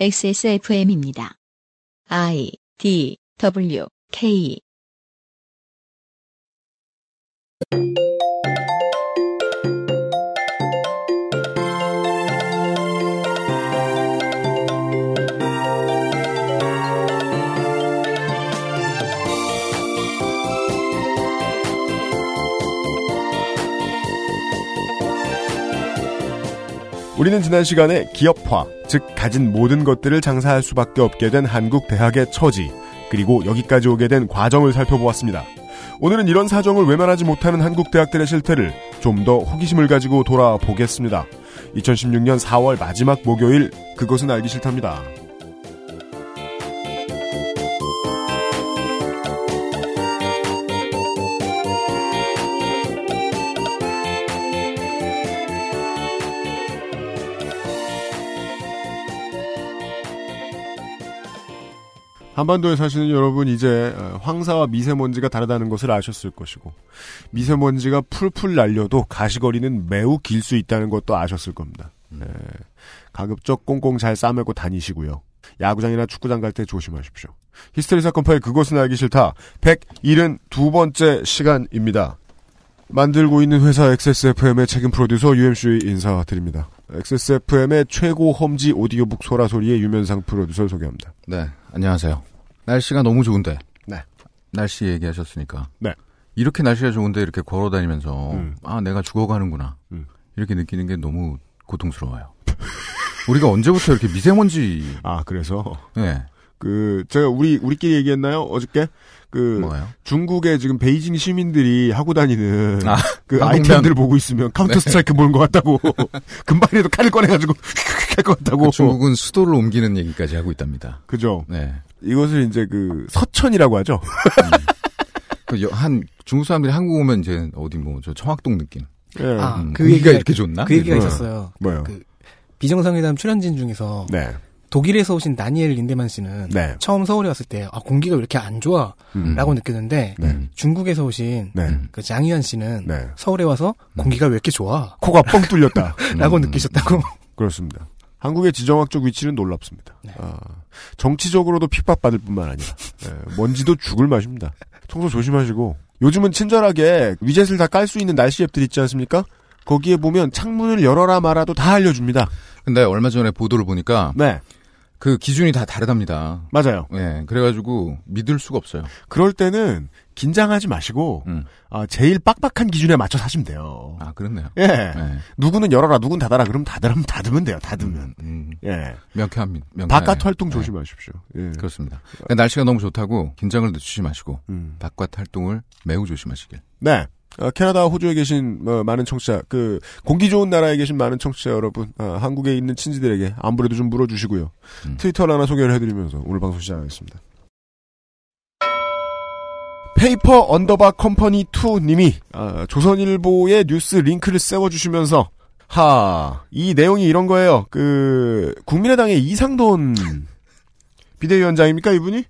XSFM입니다. I D W K 우리는 지난 시간에 기업화, 즉 가진 모든 것들을 장사할 수밖에 없게 된 한국 대학의 처지, 그리고 여기까지 오게 된 과정을 살펴보았습니다. 오늘은 이런 사정을 외면하지 못하는 한국 대학들의 실태를 좀 더 호기심을 가지고 돌아보겠습니다. 2016년 4월 마지막 목요일 그것은 알기 싫답니다. 한반도에 사시는 여러분 이제 어, 황사와 미세먼지가 다르다는 것을 아셨을 것이고 미세먼지가 풀풀 날려도 가시거리는 매우 길 수 있다는 것도 아셨을 겁니다. 네. 가급적 꽁꽁 잘 싸매고 다니시고요. 야구장이나 축구장 갈 때 조심하십시오. 히스테리 사건 파일 그것은 알기 싫다. 172번째 시간입니다. 만들고 있는 회사 XSFM의 책임 프로듀서 UMC 인사드립니다. XSFM의 최고 험지 오디오북 소라소리의 유면상 프로듀서를 소개합니다. 네, 안녕하세요. 날씨가 너무 좋은데. 네. 날씨 얘기하셨으니까. 네. 이렇게 날씨가 좋은데 이렇게 걸어 다니면서 음. 아, 내가 죽어가는구나. 음. 이렇게 느끼는 게 너무 고통스러워요. 우리가 언제부터 이렇게 미세먼지 아 그래서 네. 그 제가 우리 우리끼리 얘기했나요 어저께 그 뭐가요? 중국의 지금 베이징 시민들이 하고 다니는 아, 그 방독면. 아이템들 을 보고 있으면 Counter-Strike 보는 것 같다고 금방이라도 칼을 꺼내가지고 할 것 같다고 그 중국은 수도를 옮기는 얘기까지 하고 있답니다. 그죠 네. 이것을 이제 그 서천이라고 하죠 그 여- 한 중국 사람들이 한국 오면 이제 어디 뭐 저 청학동 느낌. 예. 아, 음, 그 얘기가- 이렇게 좋나? 그 얘기가 뭐요? 있었어요. 뭐요 그 비정상회담 출연진 중에서 네 독일에서 오신 다니엘 린데만 씨는 네. 처음 서울에 왔을 때 아, 공기가 왜 이렇게 안 좋아? 음. 라고 느꼈는데 네. 중국에서 오신 네. 음. 그 장희연 씨는 네. 서울에 와서 공기가 왜 이렇게 좋아? 코가 뻥 뚫렸다 라고 음. 느끼셨다고. 그렇습니다 한국의 지정학적 위치는 놀랍습니다 네. 아, 정치적으로도 핍박받을 뿐만 아니라 예, 먼지도 죽을 맛입니다 청소 조심하시고 요즘은 친절하게 위젯을 다 깔 수 있는 날씨 앱들 있지 않습니까? 거기에 보면 창문을 열어라 말아도 다 알려줍니다. 근데 얼마 전에 보도를 보니까 네, 그 기준이 다 다르답니다. 맞아요. 네, 그래가지고 믿을 수가 없어요. 그럴 때는 긴장하지 마시고 음. 아, 제일 빡빡한 기준에 맞춰 사시면 돼요. 아, 그렇네요. 예, 네. 누구는 열어라, 누군 닫아라. 그럼 닫으면 닫으면 돼요. 닫으면. 음, 예, 명쾌합니다. 명쾌. 바깥 활동 네. 조심하십시오. 예. 그렇습니다. 그러니까 날씨가 너무 좋다고 긴장을 늦추지 마시고 음. 바깥 활동을 매우 조심하시길. 네. 어, 캐나다, 호주에 계신 어, 많은 청취자, 그 공기 좋은 나라에 계신 많은 청취자 여러분, 어, 한국에 있는 친지들에게 안부라도 좀 물어주시고요. 음. 트위터를 하나 소개를 해드리면서 오늘 방송 시작하겠습니다. paper underbar company 2 님이 아, 조선일보의 뉴스 링크를 세워주시면서 하, 이 내용이 이런 거예요. 그 국민의당의 이상돈 비대위원장입니까 이분이?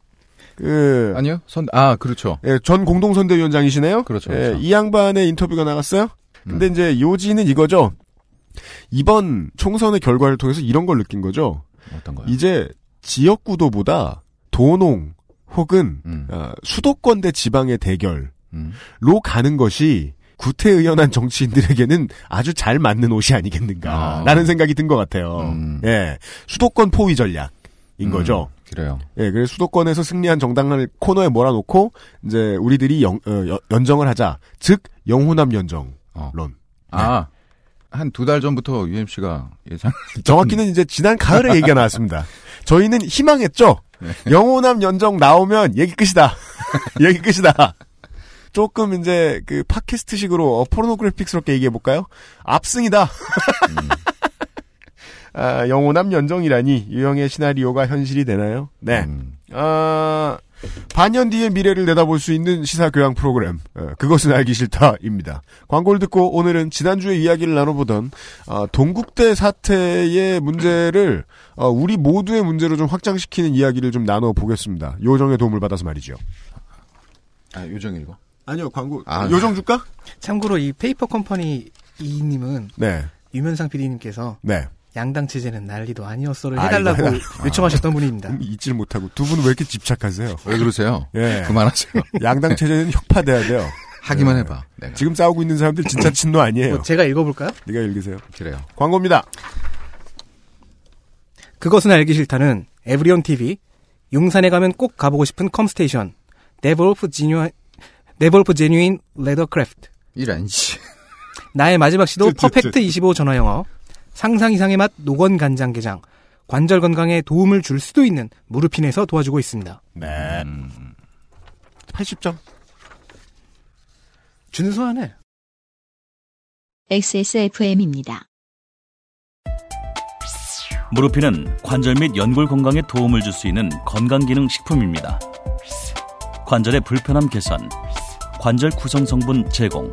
그 아니요? 선, 아, 그렇죠. 예, 전 공동선대위원장이시네요. 그렇죠, 예, 그렇죠. 이 양반의 인터뷰가 나갔어요. 근데 음. 이제 요지는 이거죠. 이번 총선의 결과를 통해서 이런 걸 느낀 거죠. 어떤 거요? 이제 지역구도보다 도농 혹은 음, 어, 수도권 대 지방의 대결로 음. 가는 것이 구태의연한 정치인들에게는 아주 잘 맞는 옷이 아니겠는가라는 아. 생각이 든 것 같아요. 음. 예, 수도권 포위 전략 인 거죠. 음, 그래요. 예, 그래서 수도권에서 승리한 정당을 코너에 몰아놓고 이제 우리들이 영, 어, 여- 연정을 하자. 즉 영호남 연정론. 어. 아, 한 두 달 전부터 UMC가 예상. 정확히는 이제 지난 가을에 얘기가 나왔습니다. 저희는 희망했죠. 영호남 연정 나오면 얘기 끝이다. 얘기 끝이다. 조금 이제 그 팟캐스트식으로 어, 포르노그래픽스럽게 얘기해 볼까요? 압승이다. 아, 영호남 연정이라니 유형의 시나리오가 현실이 되나요? 네. 음, 아, 반년 뒤의 미래를 내다볼 수 있는 시사 교양 프로그램 어, 그것은 알기 싫다입니다. 광고를 듣고 오늘은 지난주에 이야기를 나눠보던 아, 동국대 사태의 문제를 어, 우리 모두의 문제로 좀 확장시키는 이야기를 좀 나눠보겠습니다. 요정의 도움을 받아서 말이죠. 아, 요정 읽어. 아니요 광고 아, 요정 줄까? 참고로 이 paper company 2님은 네, 유면상 PD님께서 네. 양당 체제는 난리도 아니었어를 아, 해달라고 이거 요청하셨던 분입니다. 음, 잊질 못하고 두 분은 왜 이렇게 집착하세요? 왜 그러세요? 예. 그만하세요. 양당 체제는 혁파돼야 돼요. 하기만 네. 해봐. 내가. 지금 싸우고 있는 사람들 진짜 친노 아니에요. 뭐 제가 읽어볼까요? 네가 읽으세요. 그래요. 광고입니다. 그것은 알기 싫다는 에브리온 TV, 용산에 가면 꼭 가보고 싶은 컴스테이션, 데볼프 genu 데볼프 genuine leathercraft, 이란 씨. 나의 마지막 시도. 퍼펙트 25 전화 영어, 상상 이상의 맛 노건 간장게장, 관절 건강에 도움을 줄 수도 있는 무르핀에서 도와주고 있습니다. 네. 음, 80점. 준수하네. XSFM입니다. 무르피는 관절 및 연골 건강에 도움을 줄 수 있는 건강기능 식품입니다. 관절의 불편함 개선, 관절 구성 성분 제공,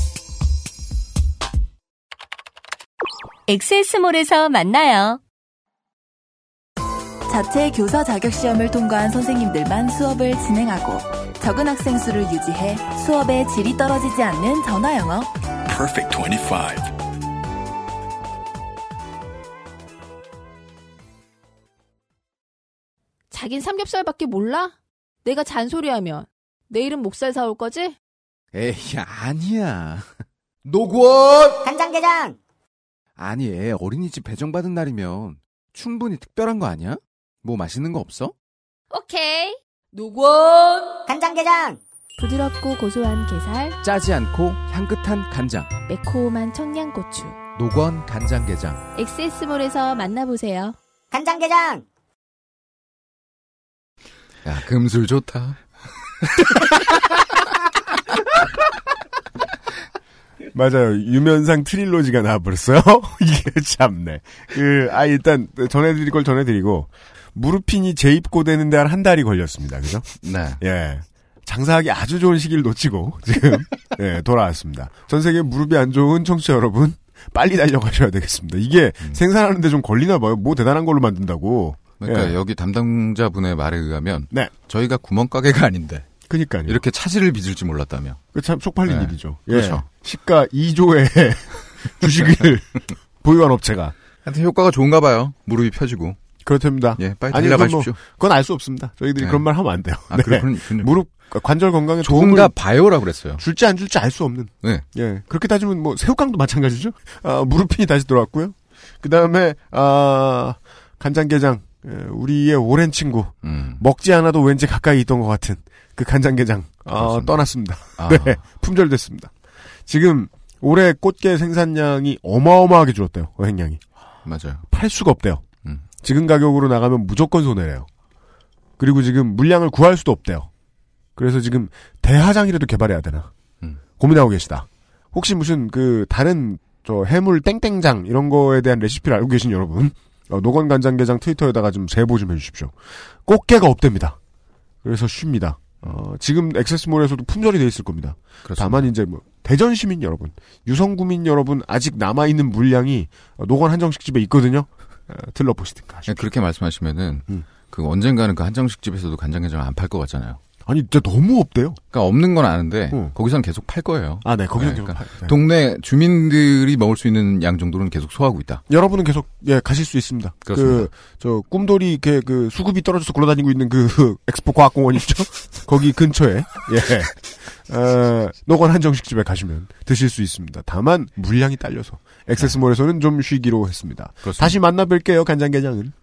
엑세스몰에서 만나요. 자체 교사 자격 시험을 통과한 선생님들만 수업을 진행하고 적은 학생 수를 유지해 수업의 질이 떨어지지 않는 전화 영어. Perfect 25. 자긴 삼겹살밖에 몰라? 내가 잔소리하면 내일은 목살 사올 거지? 에이, 아니야. 노건! 간장게장! 아니, 애 어린이집 배정받은 날이면 충분히 특별한 거 아니야? 뭐 맛있는 거 없어? 오케이. 노건! 간장게장! 부드럽고 고소한 게살, 짜지 않고 향긋한 간장. 매콤한 청양고추. 노건 간장게장. 엑세스몰에서 만나보세요. 간장게장! 야, 금술 좋다. 맞아요. 유면상 트릴로지가 나와버렸어요. 이게 참네. 그, 아, 일단, 전해드릴 걸 전해드리고, 무르핀이 재입고되는데 한한 달이 걸렸습니다. 그죠? 네. 예. 장사하기 아주 좋은 시기를 놓치고, 지금, 예, 돌아왔습니다. 전 세계 무릎이 안 좋은 청취자 여러분, 빨리 달려가셔야 되겠습니다. 이게 음. 생산하는데 좀 걸리나 봐요. 뭐 대단한 걸로 만든다고. 그러니까 예. 여기 담당자분의 말에 의하면 네. 저희가 구멍가게가 아닌데 그니까요. 이렇게 차질을 빚을 줄 몰랐다며. 그참 쪽팔린 네. 일이죠. 예. 그렇죠. 시가 2조의 주식을 보유한 업체가. 하여튼 효과가 좋은가 봐요. 무릎이 펴지고. 그렇답니다. 예, 빨리 달려가십시오. 그건, 뭐, 그건 알 수 없습니다. 저희들이 네. 그런 말 하면 안 돼요. 아, 네. 그렇군요. 무릎, 관절 건강에 좋은가 봐요라고 그랬어요. 줄지 안 줄지 알 수 없는. 네. 예. 그렇게 따지면 뭐, 새우깡도 마찬가지죠? 아, 무릎핀이 다시 돌아왔고요. 그 다음에, 아, 간장게장. 예, 우리의 오랜 친구. 음. 먹지 않아도 왠지 가까이 있던 것 같은 그 간장게장. 아. 떠났습니다. 아. 네. 품절됐습니다. 지금, 올해 꽃게 생산량이 어마어마하게 줄었대요. 어획량이. 맞아요. 팔 수가 없대요. 음. 지금 가격으로 나가면 무조건 손해래요. 그리고 지금 물량을 구할 수도 없대요. 그래서 지금 대하장이라도 개발해야 되나 음. 고민하고 계시다. 혹시 무슨 그 다른 저 해물 땡땡장 이런 거에 대한 레시피를 알고 계신 여러분 어, 노건 간장게장 트위터에다가 좀 제보 좀 해주십시오. 꽃게가 없답니다. 그래서 쉽니다. 어, 지금 액세스몰에서도 품절이 돼 있을 겁니다. 그렇습니다. 다만 이제 뭐 대전 시민 여러분, 유성구민 여러분 아직 남아 있는 물량이 어, 노건 한정식 집에 있거든요. 어, 들러보시든가. 하십시오. 그냥 그렇게 말씀하시면은 음. 그 언젠가는 그 한정식 집에서도 간장게장 안 팔 것 같잖아요. 아니 진짜 너무 없대요. 그러니까 없는 건 아는데 어. 거기선 계속 팔 거예요. 아, 네, 거기서 네, 계속 그러니까 팔- 네. 동네 주민들이 먹을 수 있는 양 정도는 계속 소화하고 있다. 여러분은 계속 예 가실 수 있습니다. 그렇습니다. 그저 꿈돌이 이렇게 그 수급이 떨어져서 굴러다니고 있는 그 엑스포 과학공원 있죠? 거기 근처에 예 어, 노건 한정식집에 가시면 드실 수 있습니다. 다만 물량이 딸려서 액세스몰에서는 좀 쉬기로 했습니다. 그렇습니다. 다시 만나 뵐게요 간장게장은.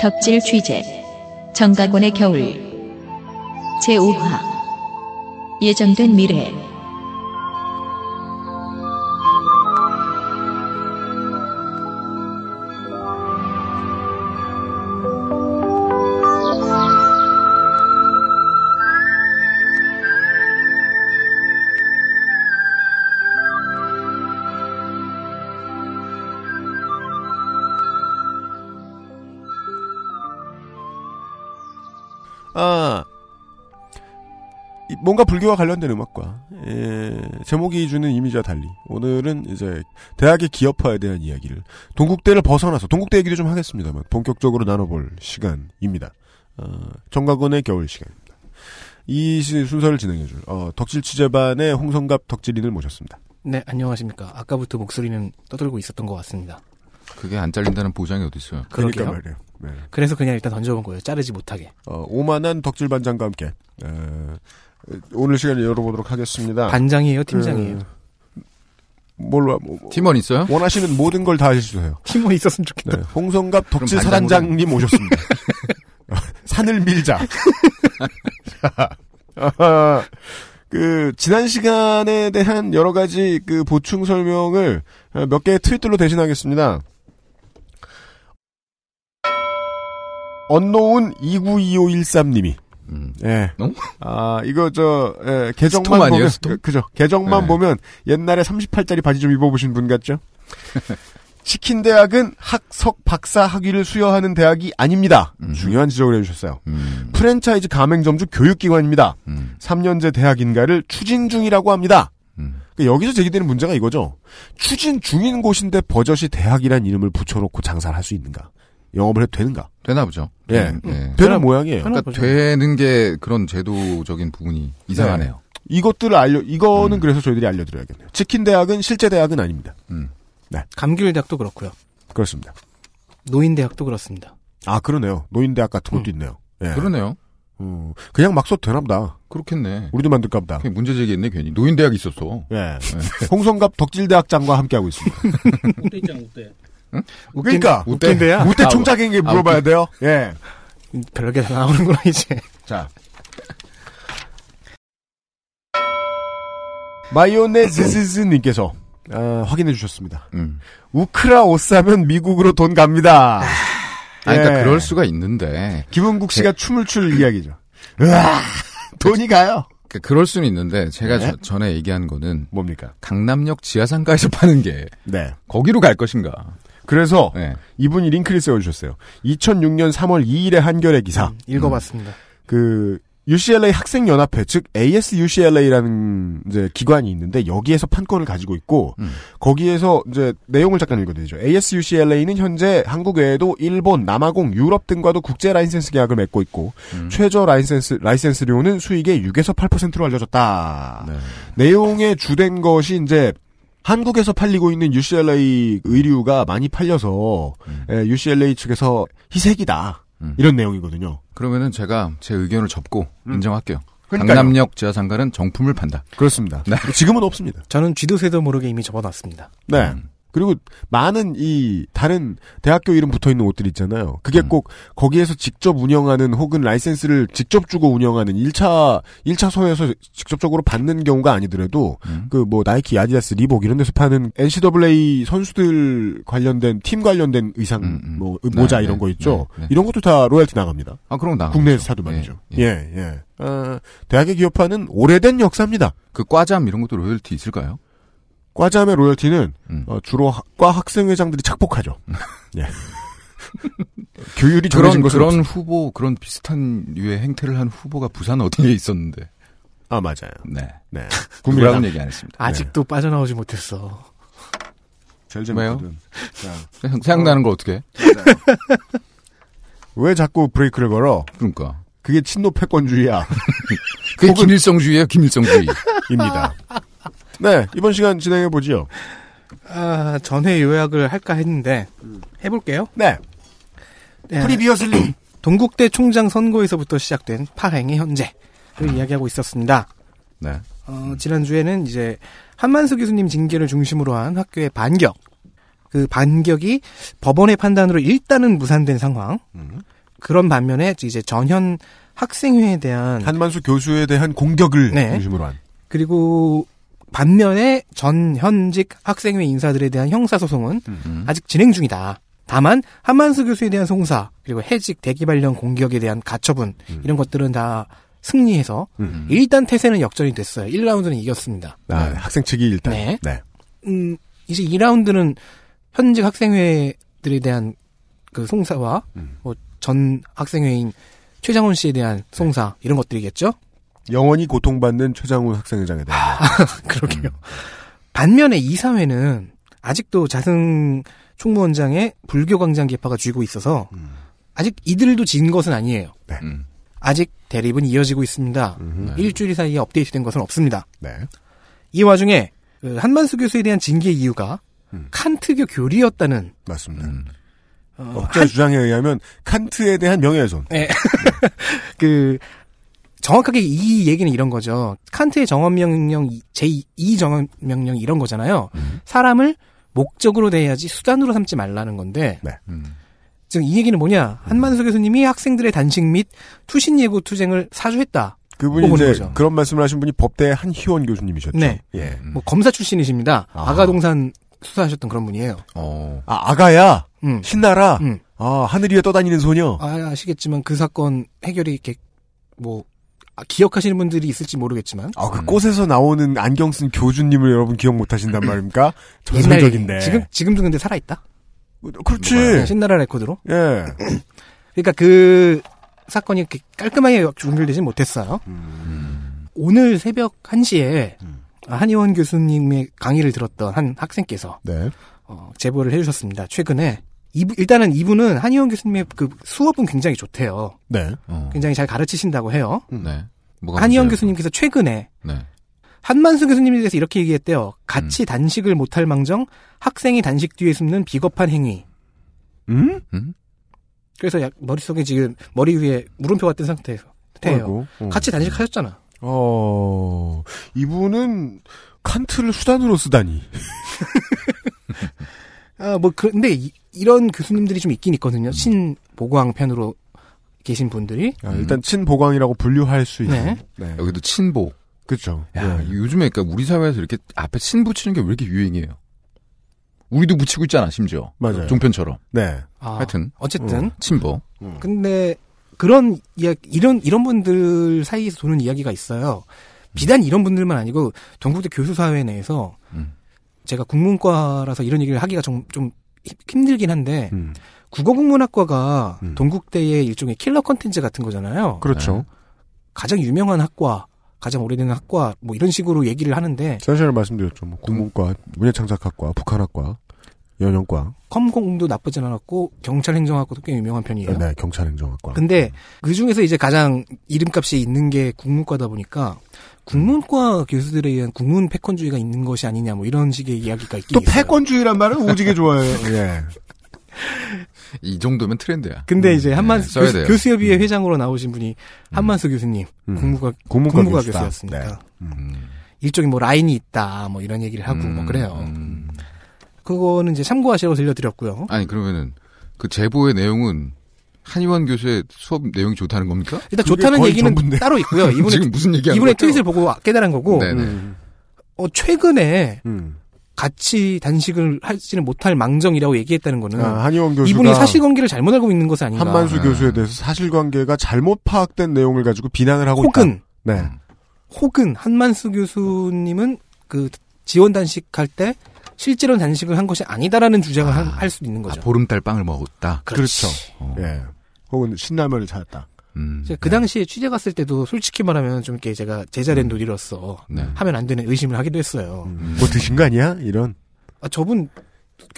덕질 취재 정가곤의 겨울 제5화 예정된 미래 뭔가 불교와 관련된 음악과 예, 제목이 주는 이미지와 달리 오늘은 이제 대학의 기업화에 대한 이야기를 동국대를 벗어나서 동국대 얘기도 좀 하겠습니다만 본격적으로 나눠볼 시간입니다. 어, 정가건의 겨울 시간입니다. 이 시- 순서를 진행해줄 어, 덕질 취재반의 홍성갑 덕질인을 모셨습니다. 네, 안녕하십니까. 아까부터 목소리는 떠들고 있었던 것 같습니다. 그게 안 잘린다는 보장이 어디 있어요? 그러니까. 말이에요. 네. 그래서 그냥 일단 던져본 거예요. 자르지 못하게. 어, 오만한 덕질 반장과 함께 에, 오늘 시간을 열어보도록 하겠습니다. 반장이에요, 팀장이에요? 그, 뭘로 뭐, 뭐, 팀원 있어요? 원하시는 모든 걸 다 해주세요. 팀원 있었으면 좋겠다. 네, 홍성갑 반장으로- 사단장님 오셨습니다. 산을 밀자. 자, 아하, 그 지난 시간에 대한 여러 가지 그 보충 설명을 어, 몇 개의 트윗들로 대신하겠습니다. 언노운 292513님이 음. 예. 어? 아, 이거 저 예, 계정만 스톰 아니에요, 보면 스톰? 그, 그죠. 계정만 네. 보면 옛날에 38짜리 바지 좀 입어 보신 분 같죠? 치킨 대학은 학석 박사 학위를 수여하는 대학이 아닙니다. 음. 중요한 지적을 해주셨어요. 음. 프랜차이즈 가맹점주 교육기관입니다. 음. 3년제 대학 인가를 추진 중이라고 합니다. 음. 그러니까 여기서 제기되는 문제가 이거죠. 추진 중인 곳인데 버젓이 대학이란 이름을 붙여놓고 장사를 할 수 있는가? 영업을 해도 되는가? 되나 보죠. 예. 음, 예. 되는 모양이에요. 그러니까 보죠. 되는 게 그런 제도적인 부분이 이상하네요. 이것들을 알려, 이거는 음. 그래서 저희들이 알려드려야겠네요. 치킨 대학은 실제 대학은 아닙니다. 음. 감귤 대학도 그렇고요. 그렇습니다. 노인 대학도 그렇습니다. 아, 그러네요. 노인 대학 같은 것도 음. 있네요. 예. 그러네요. 어, 그냥 막 써도 되나보다. 그렇겠네. 우리도 만들까 보다. 그게 문제 제기했네 괜히 노인 대학 있었어. 예. 홍성갑 덕질대학장과 함께하고 있습니다. 우대 있잖 아, 우대. 그러니까. 웃긴데야. 우대 아, 총장에게 아, 물어봐야 돼요. 예. 별게 다 나오는구나, 이제. 자. 마이오네즈즈님께서 아, 확인해 주셨습니다. 음. 우크라 옷 사면 미국으로 돈 갑니다. 아, 그러니까 예. 그럴 수가 있는데 김은국 씨가 춤을 출 이야기죠. 으아, 돈이 가요. 그- 그럴 수는 있는데 제가 네. 저- 전에 얘기한 거는 뭡니까? 강남역 지하상가에서 파는 게 네. 거기로 갈 것인가. 그래서 네. 이분이 링크를 세워주셨어요. 2006년 3월 2일의 한겨레 기사. 읽어봤습니다. 그 UCLA 학생연합회 즉 ASUCLA라는 이제 기관이 있는데 여기에서 판권을 가지고 있고 음. 거기에서 이제 내용을 잠깐 읽어드리죠. ASUCLA는 현재 한국 외에도 일본, 남아공, 유럽 등과도 국제 라이센스 계약을 맺고 있고 음. 최저 라이센스 라이센스료는 수익의 6에서 8%로 알려졌다. 네. 내용에 주된 것이 이제 한국에서 팔리고 있는 UCLA 의류가 많이 팔려서 음. 예, UCLA 측에서 희색이다 음. 이런 내용이거든요. 그러면 제가 제 의견을 접고 음. 인정할게요. 그러니까요. 강남역 지하상가는 정품을 판다. 그렇습니다. 네. 지금은 없습니다. 저는 쥐도 새도 모르게 이미 접어놨습니다. 네. 음. 그리고 많은 이 다른 대학교 이름 붙어 있는 옷들 있잖아요. 그게 음. 꼭 거기에서 직접 운영하는 혹은 라이센스를 직접 주고 운영하는 1차 1차 소에서 직접적으로 받는 경우가 아니더라도 음. 그뭐 나이키, 아디다스, 리복 이런 데서 파는 NCAA 선수들 관련된 팀 관련된 의상 음, 음. 뭐 네, 모자 네, 이런 거 있죠. 네, 네. 이런 것도 다 로열티 나갑니다. 아, 그럼 나. 국내에서 사도 말이죠. 예, 예, 예. 예. 어, 대학의 기업화는 오래된 역사입니다. 그 과잠 이런 것도 로열티 있을까요? 과잠의 로열티는 음. 어, 주로 학- 과 학생회장들이 착복하죠. 예. 교율이 그런 그런 없습니다. 후보 그런 비슷한 류의 행태를 한 후보가 부산 어디에 있었는데. 아 맞아요. 네. 네. 국민의당 얘기 안 했습니다. 아직도 빠져나오지 못했어. 제일 왜요? 재밌거든. 자, 생각- 생각나는 거 어떻게? 해? 왜 자꾸 브레이크를 걸어? 그러니까. 그게 친노 패권주의야. 그게 김일성주의예요, 김일성주의. 입니다. 네 이번 시간 진행해 보지요. 아, 전회 요약을 할까 했는데 해볼게요. 네. 네, previously. 동국대 총장 선거에서부터 시작된 파행의 현재를 이야기하고 있었습니다. 네. 어, 지난주에는 이제 한만수 교수님 징계를 중심으로 한 학교의 반격. 그 반격이 법원의 판단으로 일단은 무산된 상황. 음. 그런 반면에 이제 전현 학생회에 대한 한만수 교수에 대한 공격을 네. 중심으로 한. 그리고 반면에 전 현직 학생회 인사들에 대한 형사소송은 음. 아직 진행 중이다. 다만 한만수 교수에 대한 송사 그리고 해직 대기 발령 공격에 대한 가처분 음. 이런 것들은 다 승리해서 음. 일단 태세는 역전이 됐어요. 1라운드는 이겼습니다. 아, 학생 측이 일단. 네. 네. 음, 이제 2라운드는 현직 학생회들에 대한 그 송사와 음. 뭐전 학생회인 최장훈 씨에 대한 송사 이런 것들이겠죠. 영원히 고통받는 최장훈 학생회장에 대한. 그러게요. 반면에 이사회는 아직도 자승 총무원장의 불교 광장 개파가 쥐고 있어서 아직 이들도 진 것은 아니에요. 음. 아직 대립은 이어지고 있습니다. 음. 일주일 사이에 업데이트된 것은 없습니다. 네. 이 와중에 그 한만수 교수에 대한 징계 이유가 칸트교 교리였다는 맞습니다. 음. 어, 업자 주장에 의하면 칸트에 대한 명예훼손. 네. 그 정확하게 이 얘기는 이런 거죠. 칸트의 정언명령 제2 정언명령 이런 거잖아요. 사람을 목적으로 대해야지 수단으로 삼지 말라는 건데 네. 음. 지금 이 얘기는 뭐냐? 한만수 교수님이 학생들의 단식 및 투신 예고 투쟁을 사주했다. 그분이 이제 거죠. 그런 말씀을 하신 분이 법대 한희원 교수님이셨죠. 네. 예. 뭐 검사 출신이십니다. 아. 아가동산 수사하셨던 그런 분이에요. 어. 아, 아가야? 음. 신나라? 음. 아, 하늘 위에 떠다니는 소녀? 아, 아시겠지만 그 사건 해결이 이렇게 뭐 아, 기억하시는 분들이 있을지 모르겠지만 아, 그 꽃에서 나오는 안경 쓴 교주님을 여러분 기억 못 하신단 말입니까? 전설적인데. 지금 지금도 근데 살아 있다. 그렇지. 네, 신나라 레코드로. 예. 그러니까 그 사건이 이렇게 깔끔하게 종결되진 못했어요. 오늘 새벽 1시에 한의원 교수님의 강의를 들었던 한 학생께서 네. 어, 제보를 해주셨습니다. 최근에 이분- 일단은 이분은 한의원 교수님의 그 수업은 굉장히 좋대요. 네. 어. 굉장히 잘 가르치신다고 해요. 네. 뭐가 한의원 문제예요? 교수님께서 최근에 네. 한만수 교수님에 대해서 이렇게 얘기했대요. 같이 단식을 못할 망정 학생이 단식 뒤에 숨는 비겁한 행위. 음? 음? 그래서 약 머릿속에 지금 머리 위에 물음표가 뜬 상태에서 태요. 어. 같이 단식하셨잖아. 어, 이분은 칸트를 수단으로 쓰다니. 아, 뭐, 그, 근데, 이, 런 교수님들이 좀 있긴 있거든요. 신보광 편으로 계신 분들이. 아, 일단 친보광이라고 분류할 수 있는. 네. 네. 여기도 친보. 그쵸. 야, 예. 요즘에 그러니까 우리 사회에서 이렇게 앞에 친 붙이는 게 왜 이렇게 유행이에요? 우리도 붙이고 있잖아, 심지어. 맞아요. 종편처럼. 네. 아, 하여튼. 어쨌든. 어, 친보. 근데, 그런 이야기, 이런, 이런 분들 사이에서 도는 이야기가 있어요. 비단 이런 분들만 아니고, 동국대 교수 사회 내에서, 음. 제가 국문과라서 이런 얘기를 하기가 좀, 좀 힘들긴 한데, 음. 국어국문학과가 동국대의 일종의 킬러 컨텐츠 같은 거잖아요. 그렇죠. 가장 유명한 학과, 가장 오래된 학과, 뭐 이런 식으로 얘기를 하는데, 전에 말씀드렸죠. 뭐 국문과, 문예창작학과, 북한학과, 연영과, 컴공도 나쁘진 않았고, 경찰행정학과도 꽤 유명한 편이에요. 네, 경찰행정학과. 근데 그 중에서 이제 가장 이름값이 있는 게 국문과다 보니까 국문과 교수들에 의한 국문 패권주의가 있는 것이 아니냐 뭐 이런 식의 이야기가 있긴 또 있어요. 패권주의란 말은 오지게 좋아해요. 예. 이 정도면 트렌드야. 근데 이제 네, 한만수 써야 교수. 교수협의회 회장으로 나오신 분이 한만수 교수님 음. 국문과 국문과 국문과 교수다. 교수였으니까 음. 일종의 뭐 라인이 있다 뭐 이런 얘기를 하고 뭐 그래요. 그거는 이제 참고하시라고 들려드렸고요. 아니, 그러면은 그 제보의 내용은 한의원 교수의 수업 내용이 좋다는 겁니까? 일단 좋다는 얘기는 따로 있고요. 이분의 지금 무슨 얘기하는 이분의 거죠? 트윗을 보고 깨달은 거고. 네네. 어 최근에 음. 같이 단식을 하지는 못할 망정이라고 얘기했다는 거는 아, 한의원 교수가 이분이 사실관계를 잘못 알고 있는 것이 아닌가. 한만수 네. 교수에 대해서 사실관계가 잘못 파악된 내용을 가지고 비난을 하고 혹은 있다. 네. 혹은 한만수 교수님은 그 지원 단식할 때 실제로 단식을 한 것이 아니다라는 주장을 한- 할 수도 있는 거죠. 아, 보름달 빵을 먹었다. 그렇지. 그렇죠. 예. 혹은 신라면을 찾았다. 음. 그 당시에 취재 갔을 때도 솔직히 말하면 좀 이렇게 제가 제자된 논의로서 네. 하면 안 되는 의심을 하기도 했어요. 뭐 드신 거 아니야? 이런. 아, 저분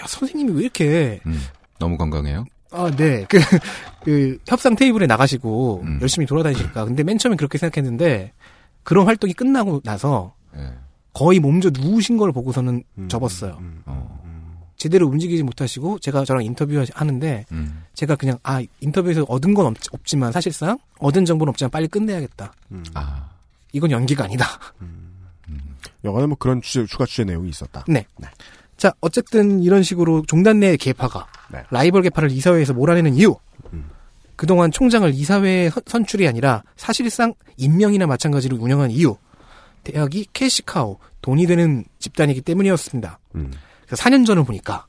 야, 선생님이 왜 이렇게 음. 너무 건강해요. 아, 네. 그, 그, 협상 테이블에 나가시고, 음. 열심히 돌아다니실까. 근데 맨 처음엔 그렇게 생각했는데, 그런 활동이 끝나고 나서, 예. 거의 몸져 누우신 걸 보고서는 음. 접었어요. 어. 제대로 움직이지 못하시고, 제가 저랑 인터뷰 하는데, 음. 제가 그냥, 아, 인터뷰에서 얻은 건 없, 지만 사실상, 얻은 정보는 없지만 빨리 끝내야겠다. 아. 이건 연기가 아니다. 영화는 뭐 그런 취재, 추가 취재 내용이 있었다. 네. 자, 어쨌든 이런 식으로 종단 내 개파가 네. 라이벌 개파를 이사회에서 몰아내는 이유. 그동안 총장을 이사회에 선- 선출이 아니라 사실상 임명이나 마찬가지로 운영한 이유. 대학이 캐시카우, 돈이 되는 집단이기 때문이었습니다. 음. 그래서 4년 전을 보니까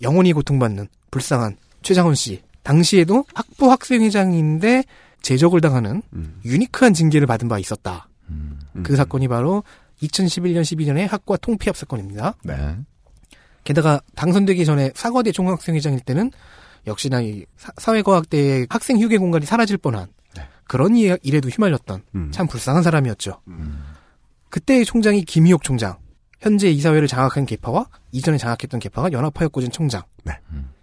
영원히 고통받는 불쌍한 최장훈 씨. 당시에도 학부 학생회장인데 제적을 당하는 유니크한 징계를 받은 바 있었다. 그 사건이 바로 2011년 12년의 학과 통폐합 사건입니다. 네. 게다가 당선되기 전에 사과대 총학생회장일 때는 역시나 이 사- 사회과학대의 학생 휴게 공간이 사라질 뻔한 그런 일- 일에도 휘말렸던 음. 참 불쌍한 사람이었죠. 그때의 총장이 김희옥 총장, 현재 이사회를 장악한 계파와 이전에 장악했던 계파가 연합하여 꽂은 총장. 네.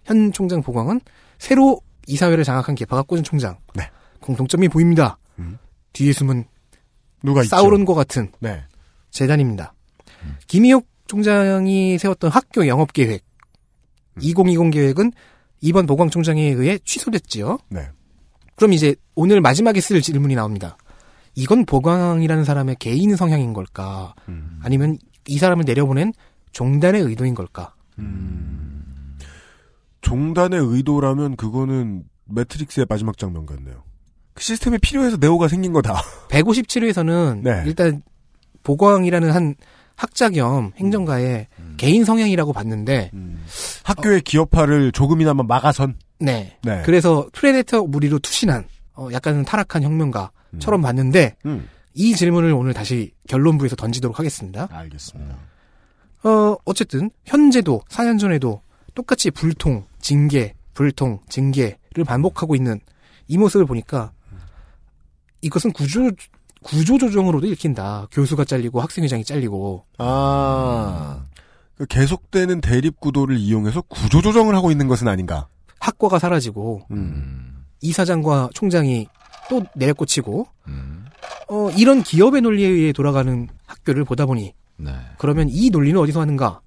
현 총장 보광은 새로 이사회를 장악한 계파가 꽂은 총장. 네. 공통점이 보입니다. 뒤에 숨은 누가? 사우론과 같은 네. 재단입니다. 김희옥 총장이 세웠던 학교 영업 계획 2020 계획은 이번 보광 총장에 의해 취소됐지요. 네. 그럼 이제 오늘 마지막에 쓸 질문이 나옵니다. 이건 보광이라는 사람의 개인 성향인 걸까? 아니면 이 사람을 내려보낸 종단의 의도인 걸까? 종단의 의도라면 그거는 매트릭스의 마지막 장면 같네요. 그 시스템이 필요해서 네오가 생긴 거다. 157회에서는 네. 일단 보광이라는 한 학자 겸 행정가의 개인 성향이라고 봤는데 학교의 기업화를 조금이나마 막아선. 네. 네. 그래서 predator 무리로 투신한 어, 약간 타락한 혁명가처럼 봤는데 음. 이 질문을 오늘 다시 결론부에서 던지도록 하겠습니다. 알겠습니다. 어, 어쨌든 현재도 4년 전에도 똑같이 불통, 징계, 불통, 징계를 반복하고 있는 이 모습을 보니까 이것은 구조 구조 조정으로도 읽힌다. 교수가 잘리고 학생회장이 잘리고 아. 그 계속되는 대립 구도를 이용해서 구조 조정을 하고 있는 것은 아닌가. 학과가 사라지고 음. 이사장과 총장이 또 내려꽂히고 어, 이런 기업의 논리에 의해 돌아가는 학교를 보다 보니 네. 그러면 이 논리는 어디서 왔는가?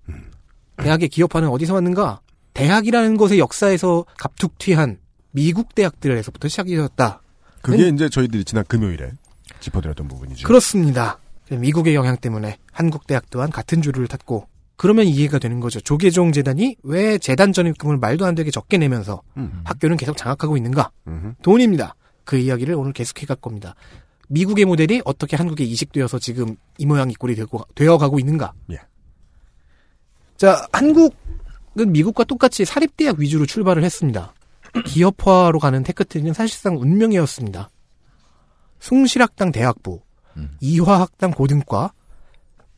대학의 기업화는 어디서 왔는가? 대학이라는 것의 역사에서 갑툭튀한 미국 대학들에서부터 시작이 되었다. 그게 이제 저희들이 지난 금요일에 짚어드렸던 부분이죠. 그렇습니다. 미국의 영향 때문에 한국 대학 또한 같은 줄을 탔고 그러면 이해가 되는 거죠. 조계종 재단이 왜 재단 전입금을 말도 안 되게 적게 내면서 음. 학교는 계속 장악하고 있는가? 음흠. 돈입니다. 그 이야기를 오늘 계속해 갈 겁니다. 미국의 모델이 어떻게 한국에 이식되어서 지금 이 모양 이 꼴이 되고, 되어가고 있는가? 예. 자, 한국은 미국과 똑같이 사립대학 위주로 출발을 했습니다. 기업화로 가는 테크트리는 사실상 운명이었습니다. 숭실학당 대학부, 이화학당 고등과,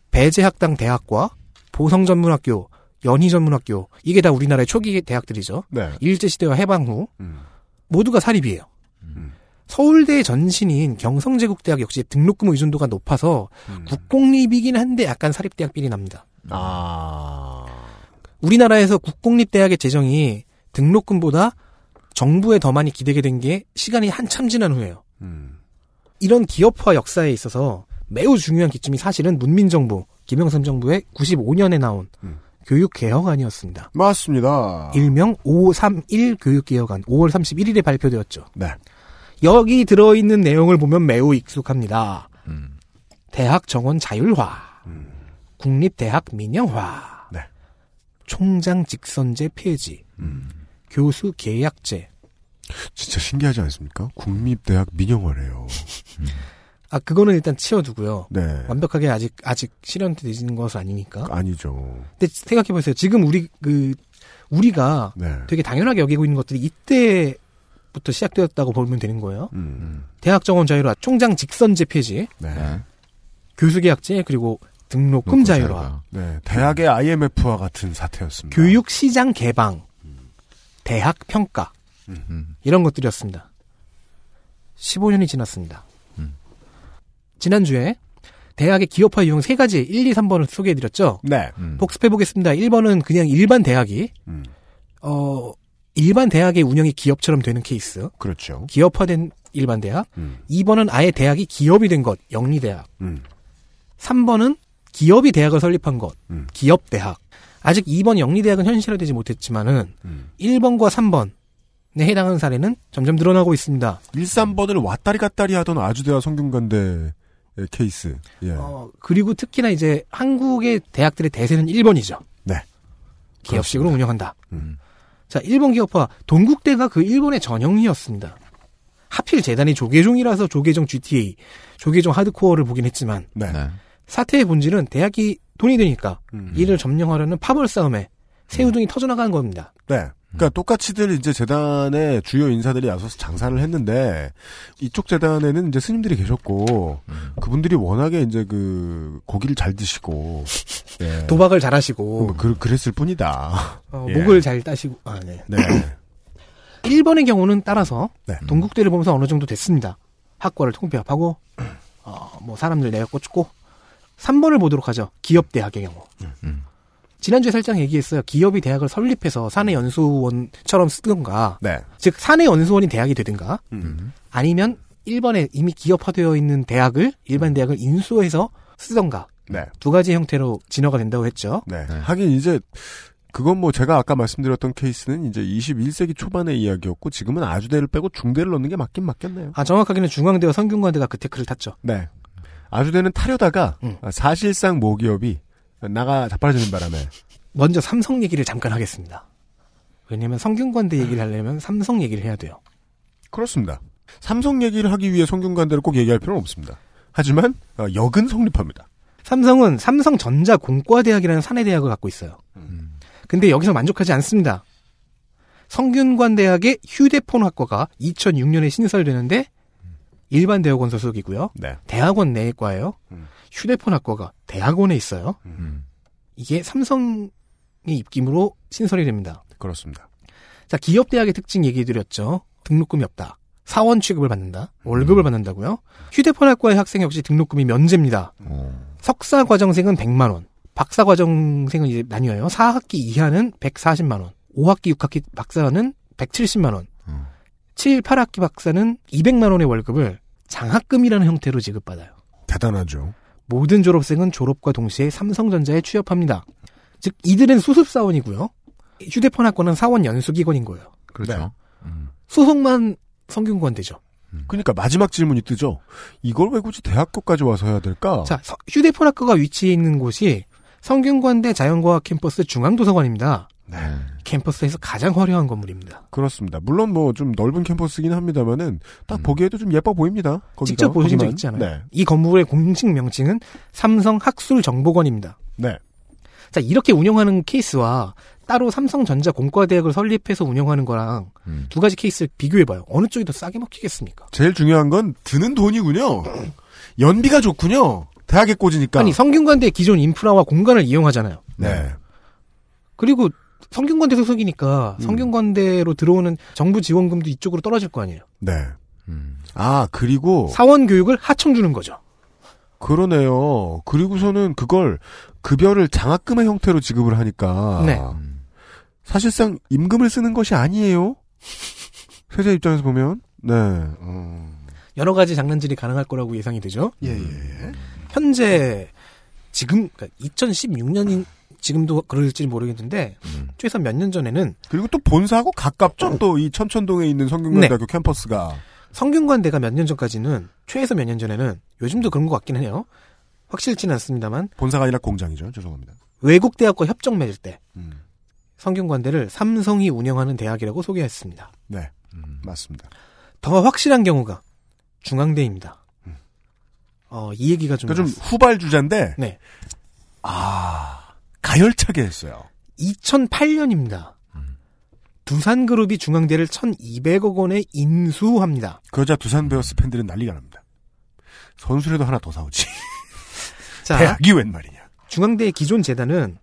배재학당 대학과, 보성전문학교, 연희전문학교, 이게 다 우리나라의 초기 대학들이죠. 네. 일제시대와 해방 후, 음. 모두가 사립이에요. 서울대 전신인 경성제국대학 역시 등록금 의존도가 높아서 국공립이긴 한데 약간 사립대학 비리 납니다. 아. 우리나라에서 국공립대학의 재정이 등록금보다 정부에 더 많이 기대게 된 게 시간이 한참 지난 후에요. 음. 이런 기업화 역사에 있어서 매우 중요한 기점이 사실은 문민정부, 김영삼 정부의 95년에 나온 교육개혁안이었습니다. 맞습니다. 일명 531 교육개혁안 5월 31일에 발표되었죠. 네. 여기 들어있는 내용을 보면 매우 익숙합니다. 대학 정원 자율화, 국립대학 민영화, 네. 총장 직선제 폐지, 교수 계약제. 진짜 신기하지 않습니까? 국립대학 민영화래요. 아 그거는 일단 치워두고요. 네. 완벽하게 아직 아직 실현되는 것은 아니니까. 아니죠. 근데 생각해 보세요. 지금 우리 그 우리가 네. 되게 당연하게 여기고 있는 것들이 이때 부터 시작되었다고 보면 되는 거예요. 음. 대학 정원 자율화, 총장 직선제 폐지, 네. 교수 계약제 그리고 등록금 자율화, 네. 대학의 IMF와 같은 사태였습니다. 교육 시장 개방, 대학 평가 이런 것들이었습니다. 15년이 지났습니다. 지난주에 대학의 기업화 유형 세 가지 1, 2, 3번을 소개해드렸죠. 네. 복습해 보겠습니다. 1번은 그냥 일반 대학이 음. 어 일반 대학의 운영이 기업처럼 되는 케이스. 그렇죠. 기업화된 일반 대학. 음. 2번은 아예 대학이 기업이 된 것, 영리 대학. 음. 3번은 기업이 대학을 설립한 것, 음. 기업 대학. 아직 2번 영리 대학은 현실화되지 못했지만은 음. 1번과 3번 에 해당하는 사례는 점점 늘어나고 있습니다. 1, 3번을 왔다리 갔다리 하던 아주대와 성균관대의 케이스. 예. 어, 그리고 특히나 이제 한국의 대학들의 대세는 1번이죠. 네. 기업식으로 운영한다. 음. 자, 일본 기업화 동국대가 그 일본의 전형이었습니다. 하필 재단이 조계종이라서 조계종 GTA, 조계종 하드코어를 보긴 했지만 네. 사태의 본질은 대학이 돈이 되니까 음. 이를 점령하려는 파벌 싸움에 새우등이 터져나가는 겁니다. 네. 그러니까 똑같이들 이제 재단의 주요 인사들이 나서서 장사를 했는데 이쪽 재단에는 이제 스님들이 계셨고 그분들이 워낙에 이제 그 고기를 잘 드시고 예. 도박을 잘 하시고 뭐 그, 그랬을 뿐이다. 어, 예. 목을 잘 따시고 아 네. 네. 1번의 경우는 따라서 네. 동국대를 보면서 어느 정도 됐습니다. 학과를 통폐합하고 어, 뭐 사람들 내가 꽂고 3번을 보도록 하죠. 기업 대학의 경우. 음. 지난주에 살짝 얘기했어요. 기업이 대학을 설립해서 사내 연수원처럼 쓰든가, 네. 즉 사내 연수원이 대학이 되든가, 음. 아니면 1번에 이미 기업화되어 있는 대학을 일반 대학을 인수해서 쓰던가 네. 두 가지 형태로 진화가 된다고 했죠. 네. 하긴 이제 그건 뭐 제가 아까 말씀드렸던 케이스는 이제 21세기 초반의 이야기였고 지금은 아주대를 빼고 중대를 넣는 게 맞긴 맞겠네요. 아 정확하게는 중앙대와 성균관대가 그 태클을 탔죠. 네. 아주대는 타려다가 음. 사실상 모기업이 나가 자빠지는 바람에 먼저 삼성 얘기를 잠깐 하겠습니다. 왜냐면 성균관대 얘기를 하려면 삼성 얘기를 해야 돼요. 그렇습니다. 삼성 얘기를 하기 위해 성균관대를 꼭 얘기할 필요는 없습니다. 하지만 어, 역은 성립합니다. 삼성은 삼성전자 공과대학이라는 사내대학을 갖고 있어요. 근데 여기서 만족하지 않습니다. 성균관대학의 휴대폰학과가 2006년에 신설되는데 일반 대학원 소속이고요. 네. 대학원 내과예요. 음. 휴대폰 학과가 대학원에 있어요. 음. 이게 삼성의 입김으로 신설이 됩니다. 그렇습니다. 자, 기업 대학의 특징 얘기 드렸죠. 등록금이 없다. 사원 취급을 받는다. 월급을 받는다고요. 휴대폰 학과의 학생 역시 등록금이 면제입니다. 석사 과정생은 100만 원. 박사 과정생은 이제 나뉘어요. 4학기 이하는 140만 원. 5학기, 6학기 박사는 170만 원. 7, 8학기 박사는 200만 원의 월급을 장학금이라는 형태로 지급받아요. 대단하죠. 모든 졸업생은 졸업과 동시에 삼성전자에 취업합니다. 즉 이들은 수습 사원이고요. 휴대폰 학과는 사원 연수기관인 거예요. 그렇죠. 소속만 성균관대죠. 그러니까 마지막 질문이 뜨죠. 이걸 왜 굳이 대학교까지 와서 해야 될까? 자, 서- 휴대폰 학과가 위치해 있는 곳이 성균관대 자연과학 캠퍼스 중앙도서관입니다. 네. 캠퍼스에서 가장 화려한 건물입니다. 그렇습니다. 물론 뭐 좀 넓은 캠퍼스긴 합니다만은 딱 보기에도 좀 예뻐 보입니다. 거기가. 직접 보신 적 않아요? 네. 이 건물의 공식 명칭은 삼성 학술 정보관입니다. 네. 자, 이렇게 운영하는 케이스와 따로 삼성전자 공과대학을 설립해서 운영하는 거랑 음. 두 가지 케이스를 비교해봐요. 어느 쪽이 더 싸게 먹히겠습니까? 제일 중요한 건 드는 돈이군요. 연비가 좋군요. 대학에 꽂으니까. 아니, 성균관대 기존 인프라와 공간을 이용하잖아요. 네. 그리고 성균관대 소속이니까 음. 성균관대로 들어오는 정부 지원금도 이쪽으로 떨어질 거 아니에요. 네. 아, 그리고 사원 교육을 하청 주는 거죠. 그러네요. 그리고서는 그걸 급여를 장학금의 형태로 지급을 하니까 네. 사실상 임금을 쓰는 것이 아니에요. 세제 입장에서 보면 네. 어. 여러 가지 장난질이 가능할 거라고 예상이 되죠. 예, 예. 현재 지금 그러니까 2016년인 지금도 그럴지 모르겠는데 최소 몇년 전에는 그리고 또 본사하고 가깝죠. 또이 천천동에 있는 성균관대학교 캠퍼스가 성균관대가 몇 년 전까지는 최소 몇 년 전에는 요즘도 그런 것 같긴 해요. 확실치는 않습니다만 본사가 아니라 공장이죠. 죄송합니다. 외국 대학과 협정 맺을 때 음. 성균관대를 삼성이 운영하는 대학이라고 소개했습니다. 네. 맞습니다. 더 확실한 경우가 중앙대입니다. 어, 이 얘기가 좀 그러니까 좀 후발 주자인데 네. 아 가열차게 했어요. 2008년입니다. 두산그룹이 중앙대를 1,200억 원에 인수합니다. 그러자 두산 베어스 팬들은 난리가 납니다. 선수라도 하나 더 사오지. 자, 대학이 웬 말이냐. 중앙대의 기존 재단은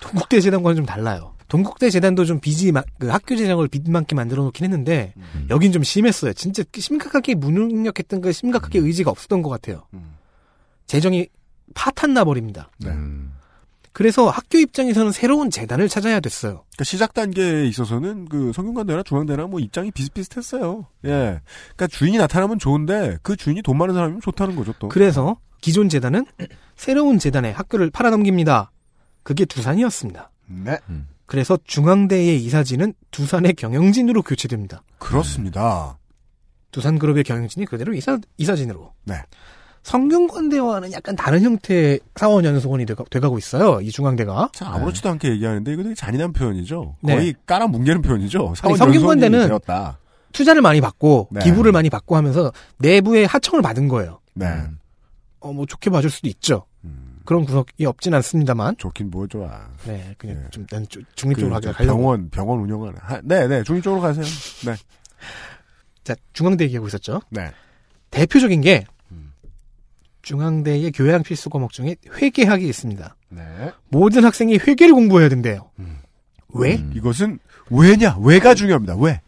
동국대 재단과는 좀 달라요. 동국대 재단도 좀 빚이 마- 그 학교 재정을 빚 많게 만들어 놓긴 했는데 여긴 좀 심했어요. 진짜 심각하게 무능력했던 그 심각하게 의지가 없었던 것 같아요. 재정이 파탄 나 버립니다. 네. 음. 그래서 학교 입장에서는 새로운 재단을 찾아야 됐어요. 그러니까 시작 단계에 있어서는 그 성균관대나 중앙대나 뭐 입장이 비슷비슷했어요. 예. 그러니까 주인이 나타나면 좋은데 그 주인이 돈 많은 사람이면 좋다는 거죠 또. 그래서 기존 재단은 새로운 재단에 학교를 팔아넘깁니다. 그게 두산이었습니다. 네. 그래서 중앙대의 이사진은 두산의 경영진으로 교체됩니다. 그렇습니다. 두산그룹의 경영진이 그대로 이사, 이사진으로. 네. 성균관대와는 약간 다른 형태의 사원 연수원이 돼가, 돼가고 있어요. 이 중앙대가. 참 아무렇지도 않게 얘기하는데 이거 되게 잔인한 표현이죠. 네. 거의 깔아 뭉개는 표현이죠. 사원 성균관대는 연수원이 되었다. 투자를 많이 받고 네. 기부를 많이 받고 하면서 내부의 하청을 받은 거예요. 네. 어, 뭐 좋게 봐줄 수도 있죠. 그런 구석이 없진 않습니다만. 좋긴 뭐 좋아. 네, 그냥 좀, 난좀 중립적으로 그저 가려고. 병원 병원 운영하는. 하- 네, 네. 중립적으로 가세요. 네. 자, 중앙대 얘기하고 있었죠. 네. 대표적인 게 음. 중앙대의 교양 필수 과목 중에 회계학이 있습니다. 네. 모든 학생이 회계를 공부해야 된대요. 왜? 이것은 왜냐? 왜가 중요합니다. 왜?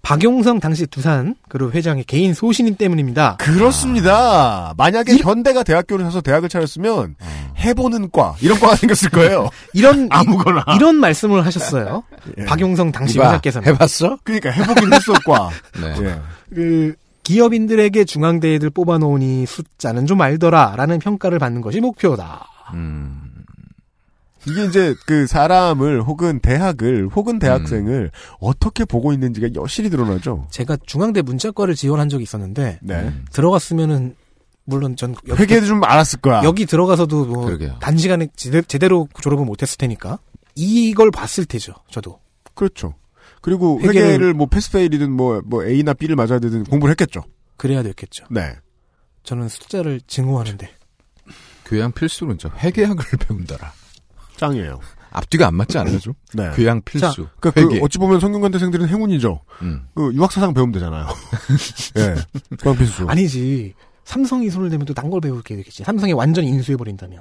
박용성 당시 두산 그룹 회장의 개인 소신인 때문입니다. 그렇습니다. 만약에 현대가 대학교를 사서 대학을 차렸으면 해보는 과 이런 과가 생겼을 거예요. 이런 아무거나 이, 런 말씀을 하셨어요. 예. 박용성 당시 회장께서는 해봤어? 그러니까 해보긴 했어 과. 네. 예. 그 기업인들에게 중앙대 애들 뽑아놓으니 숫자는 좀 알더라라는 평가를 받는 것이 목표다. 음. 이게 이제 그 사람을 혹은 대학을 혹은 대학생을 어떻게 보고 있는지가 여실히 드러나죠. 제가 중앙대 문자과를 지원한 적이 있었는데 네. 들어갔으면은 물론 전 여기, 회계도 좀 알았을 거야. 여기 들어가서도 뭐 그러게요. 단시간에 제대, 제대로 졸업을 못했을 테니까 이걸 봤을 테죠. 저도 그렇죠. 그리고 회계를- 회계를 뭐 패스페일이든 뭐, 뭐 A나 B를 맞아야 되든 공부를 했겠죠. 그래야 됐겠죠. 네. 저는 숫자를 증오하는데 교양 필수로 이제 회계학을 배운다라. 짱이에요. 앞뒤가 안 맞지 않아요, 좀? 네. 교양 필수. 그러니까 그 회계. 어찌 보면 성균관대생들은 행운이죠. 음. 그 유학사상 배우면 되잖아요. 예. 교양 필수. 아니지. 삼성이 손을 대면 또 딴 걸 배울 계획이지. 삼성이 완전 인수해버린다면.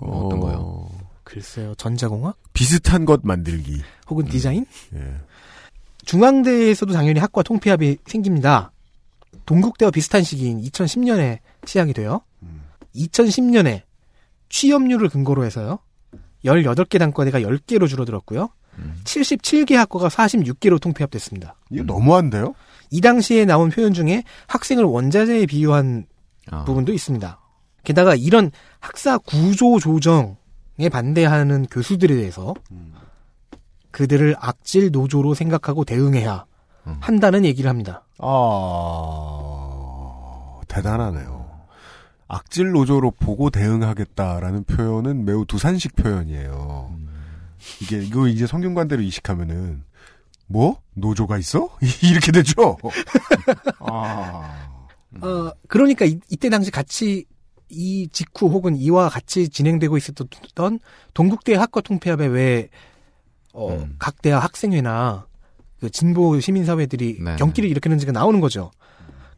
어, 어떤 거요? 글쎄요. 전자공학? 비슷한 것 만들기. 혹은 디자인? 예. 중앙대에서도 당연히 학과 통폐합이 생깁니다. 동국대와 비슷한 시기인 2010년에 시작이 돼요. 2010년에 취업률을 근거로 해서요. 18개 단과대가 10개로 줄어들었고요. 77개 학과가 46개로 통폐합됐습니다. 이거 너무한데요? 이 당시에 나온 표현 중에 학생을 원자재에 비유한 아. 부분도 있습니다. 게다가 이런 학사 구조 조정에 반대하는 교수들에 대해서 그들을 악질 노조로 생각하고 대응해야 한다는 얘기를 합니다. 아, 대단하네요. 악질 노조로 보고 대응하겠다라는 표현은 매우 두산식 표현이에요. 이게, 이거 이제 성균관대로 이식하면은, 뭐? 노조가 있어? 이렇게 되죠? 아. 어, 그러니까 이, 이때 당시 같이 이 직후 혹은 이와 같이 진행되고 있었던 동국대 학과 통폐합에 왜, 어, 음. 각 대학 학생회나 그 진보 시민사회들이 네. 경기를 일으키는지가 나오는 거죠.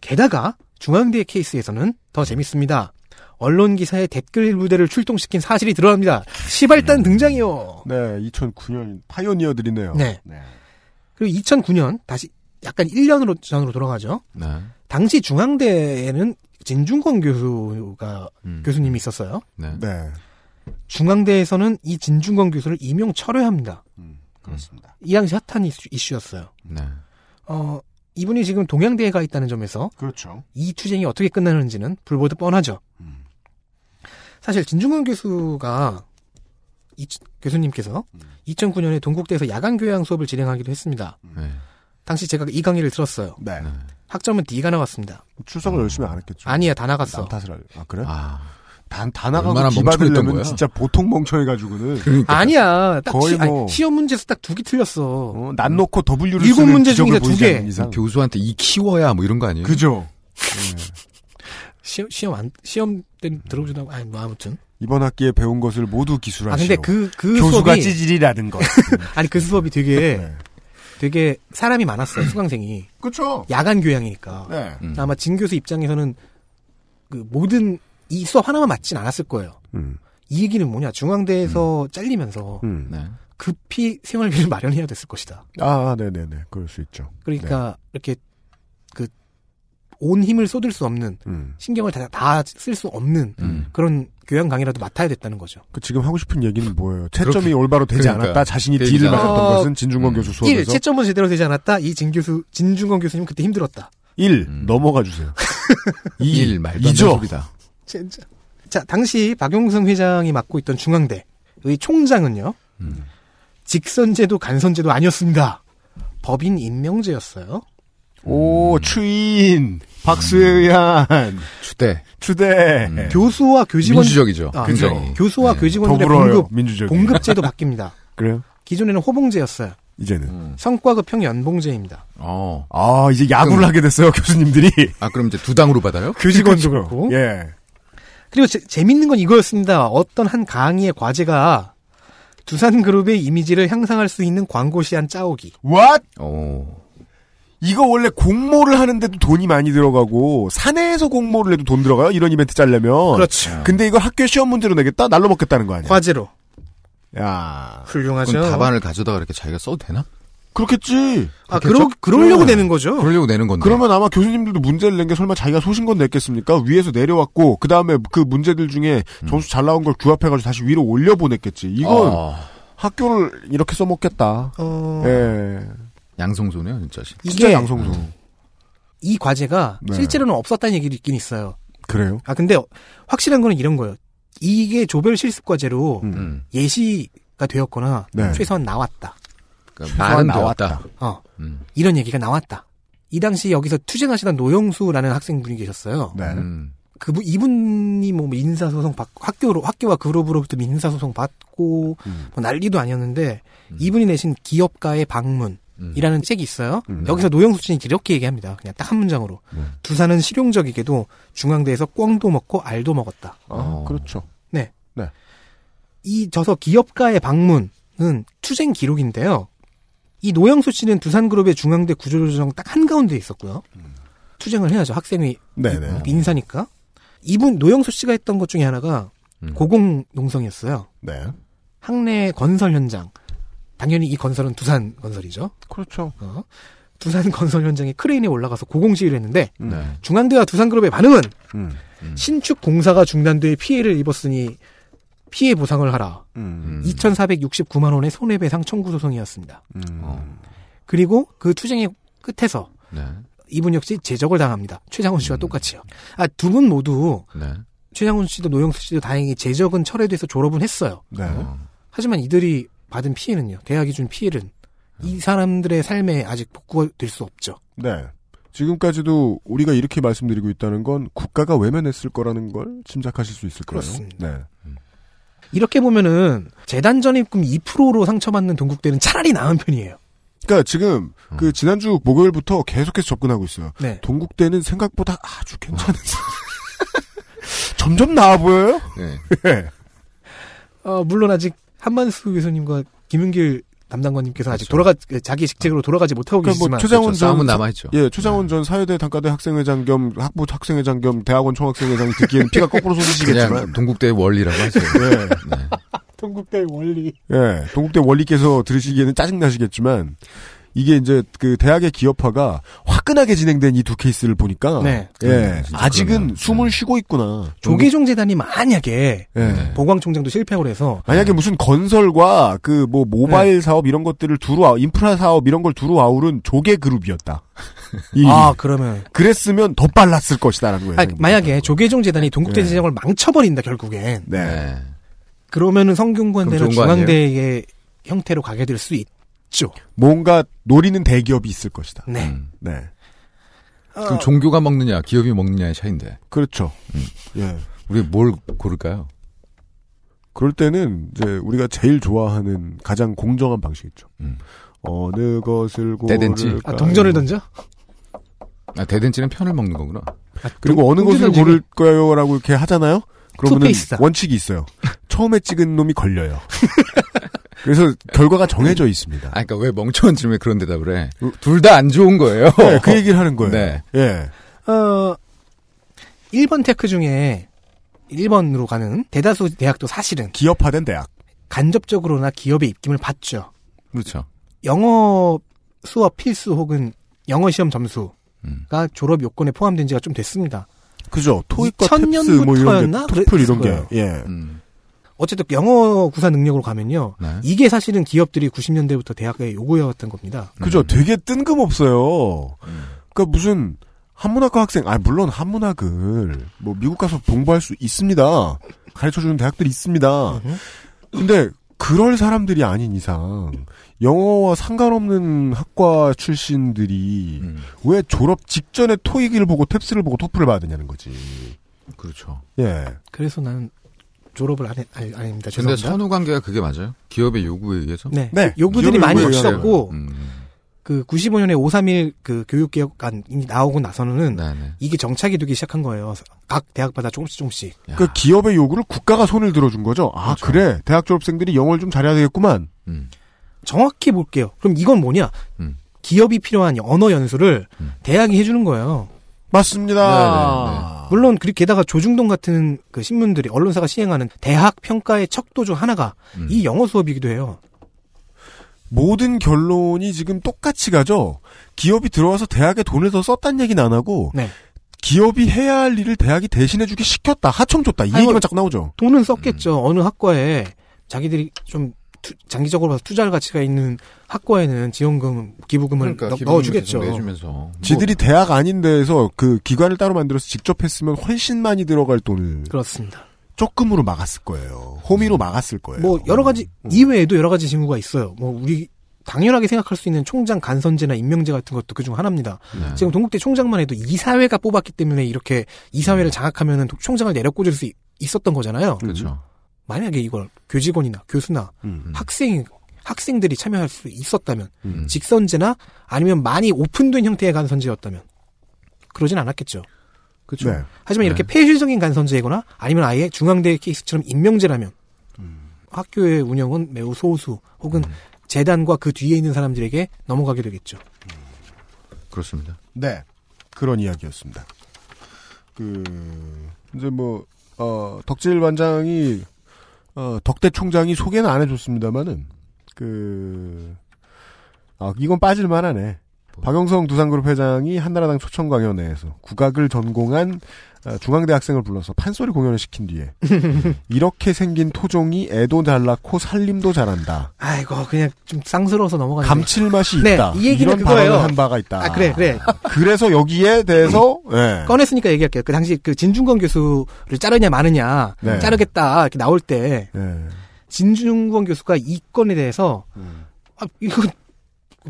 게다가 중앙대 케이스에서는 더 재밌습니다. 언론 기사에 댓글 부대를 출동시킨 사실이 드러납니다. 시발단 음. 등장이요. 네, 2009년 파이오니어들이네요. 네. 그리고 2009년 다시 약간 1년으로 전으로 돌아가죠. 네. 당시 중앙대에는 진중권 교수가 음. 교수님이 있었어요. 네. 네. 중앙대에서는 이 진중권 교수를 임용 철회합니다. 그렇습니다. 이 당시 핫한 이슈, 이슈 였어요. 네. 어, 이분이 지금 동양대에 가 있다는 점에서 그렇죠. 이 투쟁이 어떻게 끝나는지는 불보듯 뻔하죠. 사실 진중권 교수가 이, 교수님께서 2009년에 동국대에서 야간 교양 수업을 진행하기도 했습니다. 네. 당시 제가 이 강의를 들었어요. 네. 학점은 D가 나왔습니다. 출석을 열심히 안 했겠죠. 아니야, 다 나갔어. 남 탓을 할, 아, 그래? 아. 단, 다 나가고 얼마나 기 멍청했던 받으려면 거야? 진짜 보통 멍청해가지고는. 그러니까. 아니야, 딱 거의 시, 아니, 뭐- 시험 문제에서 딱 두 개 틀렸어. 어, 난 놓고 W를 일곱 문제 중에 두 개. 교수한테 이 키워야 뭐 이런 거 아니에요? 그죠? 시험, 시험 안, 시험 때는 들어오지도 않고, 아니, 뭐, 아무튼. 이번 학기에 배운 것을 모두 기술하시오. 아, 근데 그, 그 교수가 수업이. 찌질이라는 거. 아니, 그 수업이 되게, 네. 되게 사람이 많았어요, 수강생이. 그쵸? 야간 교양이니까. 네. 음. 아마 진 교수 입장에서는 그 모든 이 수업 하나만 맞진 않았을 거예요. 음. 이 얘기는 뭐냐, 중앙대에서 잘리면서 음. 네. 급히 생활비를 마련해야 됐을 것이다. 아, 네네네. 그럴 수 있죠. 그러니까 이렇게 그 온 힘을 쏟을 수 없는 음. 신경을 다 쓸 수 없는 음. 그런 교양 강의라도 맡아야 됐다는 거죠. 그 지금 하고 싶은 얘기는 뭐예요? 채점이 그렇게- 올바로 되지 그러니까요. 않았다. 자신이 그 D를 얘기잖아요. 맞았던 어, 것은 진중권 음. 교수 1. 수업에서 채점은 제대로 되지 않았다. 이 진 교수, 진중권 교수님 그때 힘들었다. 1. 음. 넘어가 주세요. 2. 일 말도 안. 소리다. 진짜. 자, 당시 박용승 회장이 맡고 있던 중앙대의 총장은요. 음. 직선제도 간선제도 아니었습니다. 법인 임명제였어요. 오, 추인. 박수에 의한. 추대. 추대. 음. 교수와 교직원 민주적이죠. 아, 굉장히. 교수와 네. 교직원들의. 공급 민주적이. 공급제도 바뀝니다. 그래요? 기존에는 호봉제였어요. 이제는. 음. 성과급형 연봉제입니다. 어. 아, 이제 야구를 그럼- 하게 됐어요, 교수님들이. 아, 그럼 이제 두 당으로 받아요? 교직원도 그렇고. 예. 그리고 제- 재밌는 건 이거였습니다. 어떤 한 강의의 과제가 두산 그룹의 이미지를 향상할 수 있는 광고 시안 짜오기. What? 오. 이거 원래 공모를 하는데도 돈이 많이 들어가고 사내에서 공모를 해도 돈 들어가요. 이런 이벤트 짜려면. 그렇죠. 근데 이걸 학교 시험 문제로 내겠다? 날로 먹겠다는 거 아니야? 과제로. 야. 훌륭하죠. 그럼 답안을 가져다가 이렇게 자기가 써도 되나? 그렇겠지. 아, 그러, 그러려고 내는 거죠? 그러려고 내는 건데. 그러면 아마 교수님들도 문제를 낸 게 설마 자기가 소신껏 냈겠습니까? 위에서 내려왔고 그 다음에 그 문제들 중에 점수 잘 나온 걸 규합해가지고 다시 위로 올려 보냈겠지. 이건 어. 학교를 이렇게 써먹겠다. 어, 예. 양성소네요, 진짜. 진짜 이게 양성소. 이 과제가 네. 실제로는 없었다는 얘기도 있긴 있어요. 그래요? 아, 근데 확실한 거는 이런 거예요. 이게 조별 실습 과제로 음. 예시가 되었거나 네. 최소한 나왔다. 그러니까 말은 나왔다. 나왔다. 어, 음. 이런 얘기가 나왔다. 이 당시 여기서 투쟁하시던 노영수라는 학생분이 계셨어요. 네. 음. 그분 이분이 뭐 민사소송 받고 학교로 학교와 그룹으로부터 민사 소송 받고 음. 뭐 난리도 아니었는데 이분이 내신 기업가의 방문 이라는 음. 책이 있어요. 음. 여기서 노영수 씨는 이렇게 얘기합니다. 그냥 딱 한 문장으로 네. 두산은 실용적이게도 중앙대에서 꿩도 먹고 알도 먹었다. 아, 어. 그렇죠. 이 저서 기업가의 방문은 투쟁 기록인데요. 이 노영수 씨는 두산그룹의 중앙대 구조조정 딱 한가운데 있었고요. 투쟁을 해야죠. 학생회 네네. 인사니까. 이분 노영수 씨가 했던 것 중에 하나가 음. 고공농성이었어요. 네. 학내 건설 현장. 당연히 이 건설은 두산 건설이죠. 그렇죠. 어. 두산 건설 현장에 크레인에 올라가서 고공 시위를 했는데 음. 네. 중앙대와 두산그룹의 반응은 음. 음. 신축 공사가 중단돼 피해를 입었으니 피해 보상을 하라. 음. 음. 2,469만 원의 손해배상 청구 소송이었습니다. 음. 어. 그리고 그 투쟁의 끝에서 네. 이분 역시 제적을 당합니다. 최장훈 씨와 음. 똑같이요. 아, 두 분 모두 네. 최장훈 씨도 노영수 씨도 다행히 제적은 철회돼서 졸업은 했어요. 네. 어. 하지만 이들이 받은 피해는요. 대학이 준 피해는 이 사람들의 삶에 아직 복구가 될 수 없죠. 네. 지금까지도 우리가 이렇게 말씀드리고 있다는 건 국가가 외면했을 거라는 걸 짐작하실 수 있을 거예요. 그렇습니다. 네. 이렇게 보면은 재단 전입금 2%로 상처받는 동국대는 차라리 나은 편이에요. 그러니까 지금 그 지난주 목요일부터 계속해서 접근하고 있어요. 네. 동국대는 생각보다 아주 괜찮은 점점 나아 보여요. 네. 예. 어, 물론 아직 한만수 교수님과 김윤길 담당관님께서 아직 그렇죠. 돌아가 자기 직책으로 돌아가지 못하고 그러니까 계시지만 뭐 최장훈 그렇죠. 전 남아있죠. 예, 최장훈 전 사회대 단과대 학생회장 겸 학부 학생회장 겸 대학원 총학생회장 듣기에는 피가 거꾸로 쏟으시겠지만 그냥 동국대의 원리라고 하죠. 예. 네. 동국대 원리. 예, 동국대 원리께서 들으시기에는 짜증 나시겠지만, 이게 이제 그 대학의 기업화가 화끈하게 진행된 이 두 케이스를 보니까, 네. 예, 아직은 그러네요. 숨을 쉬고 있구나. 조계종 재단이 만약에 예. 네. 보광총장도 실패하고 그래서 만약에 무슨 건설과 그 뭐 모바일 사업 이런 것들을 두루 아우, 인프라 사업 이런 걸 두루 아우른 조개 그룹이었다. 이, 아 그러면 그랬으면 더 빨랐을 것이다라는 거예요. 아, 만약에 조계종 재단이 동국대 네. 재정을 망쳐버린다 결국엔 네. 네. 그러면은 거 중앙대의 형태로 가게 될 수 있 죠. 뭔가 노리는 대기업이 있을 것이다. 네. 음. 네. 그럼 종교가 먹느냐, 기업이 먹느냐의 차이인데. 그렇죠. 음. 예. 우리 뭘 고를까요? 그럴 때는 이제 우리가 제일 좋아하는 가장 공정한 방식이 있죠. 음. 어느 것을 대댄지? 고를까? 아 동전을 던져? 아, 대댄지는 편을 먹는 거구나. 그리고 어느 것을 던지고 고를 거요라고 이렇게 하잖아요. 그러면은 투페이스다. 원칙이 있어요. 처음에 찍은 놈이 걸려요. 그래서 결과가 정해져 있습니다. 아, 그니까 왜 멍청한 질문에 그런 대답을 해? 둘 다 안 좋은 거예요. 네, 그 얘기를 하는 거예요. 네. 예. 어 1번 tech 중에 1번으로 가는 대다수 대학도 사실은 기업화된 대학. 간접적으로나 기업의 입김을 받죠. 그렇죠. 영어 수업 필수 혹은 영어 시험 점수가 음. 졸업 요건에 포함된 지가 좀 됐습니다. 그죠. 토익과 2000 TEPS 뭐 이런? 게, 토플 이런 게. 예. 음. 어쨌든 영어 구사 능력으로 가면요. 네. 이게 사실은 기업들이 90년대부터 대학에 요구해왔던 겁니다. 그죠. 음. 되게 뜬금없어요. 음. 그러니까 무슨 한문학과 학생, 아 물론 한문학을 뭐 미국 가서 공부할 수 있습니다. 가르쳐주는 대학들이 있습니다. 근데 그럴 사람들이 아닌 이상 영어와 상관없는 학과 출신들이 음. 왜 졸업 직전에 토익을 보고 탭스를 보고 토플을 받느냐는 거지. 그렇죠. 예. 그래서 나는 졸업을 안, 해, 아니, 아닙니다. 근데 죄송합니다. 선후 관계가 그게 맞아요? 기업의 요구에 의해서? 네. 네. 요구들이 많이 요구에 없었고 음. 그 95년에 531 그 교육개혁안이 나오고 나서는 네네. 이게 정착이 되기 시작한 거예요. 각 대학마다 조금씩 조금씩. 야. 그 기업의 요구를 국가가 손을 들어준 거죠. 아 그렇죠. 그래 대학 졸업생들이 영어를 좀 잘해야 되겠구만. 음. 정확히 볼게요. 그럼 이건 뭐냐? 음. 기업이 필요한 언어 연수를 음. 대학이 해주는 거예요. 맞습니다. 물론 그 게다가 조중동 같은 그 신문들이 언론사가 시행하는 대학 평가의 척도 중 하나가 음. 이 영어 수업이기도 해요. 모든 결론이 지금 똑같이 가죠. 기업이 들어와서 대학에 돈을 더 썼다는 얘기는 안 하고 네. 기업이 해야 할 일을 대학이 대신해주기 시켰다, 하청 줬다 이 얘기만 자꾸 나오죠. 돈은 썼겠죠. 어느 학과에 자기들이 좀 투- 장기적으로 봐서 투자할 가치가 있는 학과에는 지원금, 기부금을 그러니까 넣. 계속 내주면서 지들이 대학 아닌 데에서 그 기관을 따로 만들어서 직접 했으면 훨씬 많이 들어갈 돈을 그렇습니다. 조금으로 막았을 거예요. 호미로 막았을 거예요. 뭐 여러 가지 이외에도 여러 가지 징후가 있어요. 뭐 우리 당연하게 생각할 수 있는 총장 간선제나 임명제 같은 것도 그중 하나입니다. 네. 지금 동국대 총장만 해도 이사회가 뽑았기 때문에 이렇게 이사회를 장악하면은 도- 총장을 내려꽂을 수 있- 있었던 거잖아요. 그렇죠. 만약에 이걸 교직원이나 교수나 음. 학생 학생들이 참여할 수 있었다면 음. 직선제나 아니면 많이 오픈된 형태의 간선제였다면 그러진 않았겠죠. 그렇죠. 네. 하지만 네. 이렇게 폐쇄적인 간선제거나 아니면 아예 중앙대 케이스처럼 임명제라면 음. 학교의 운영은 매우 소수 혹은 재단과 그 뒤에 있는 사람들에게 넘어가게 되겠죠. 그렇습니다. 네. 그런 이야기였습니다. 그, 이제 뭐, 어, 덕질 반장이, 어, 덕대 총장이 소개는 안 해줬습니다만은, 그, 아, 이건 빠질만 하네. 박영성 두산그룹 회장이 한나라당 초청 강연회에서 국악을 전공한 어, 중앙대 학생을 불러서 판소리 공연을 시킨 뒤에 이렇게 생긴 토종이 애도 잘 낳고 살림도 잘한다. 아이고 그냥 좀 쌍스러워서 넘어가는 감칠맛이 네, 있다. 이 얘기는 이런 그거예요. 한 바가 있다. 아 그래 그래 그래서 여기에 대해서 예. 꺼냈으니까 얘기할게요. 그 당시 그 진중권 교수를 자르냐 마느냐 네. 자르겠다 이렇게 나올 때 예. 진중권 교수가 이 건에 대해서 아 이거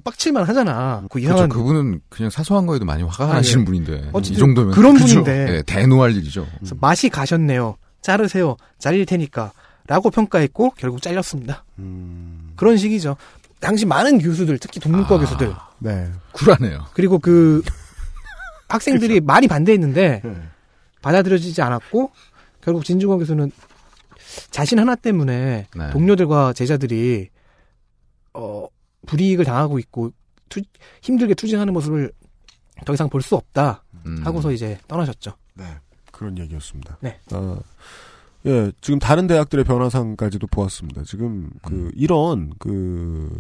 빡칠만 하잖아. 그 그렇죠. 이상한 그분은 그냥 사소한 거에도 많이 화가 아, 나시는 예. 분인데 이 어쨌든 정도면 그런 그죠? 분인데. 예, 대노할 일이죠. 그래서 맛이 가셨네요. 자르세요. 잘릴 테니까. 라고 평가했고 결국 잘렸습니다. 음. 그런 식이죠. 당시 많은 교수들, 특히 동문과 아. 교수들 네. 쿨하네요. 그리고 그 학생들이 많이 반대했는데 네. 받아들여지지 않았고 결국 진중권 교수는 자신 하나 때문에 네. 동료들과 제자들이 어 불이익을 당하고 있고 투- 힘들게 투쟁하는 모습을 더 이상 볼 수 없다 음. 하고서 이제 떠나셨죠. 네. 그런 얘기였습니다. 네. 아, 예, 지금 다른 대학들의 변화상까지도 보았습니다. 지금 그 이런 그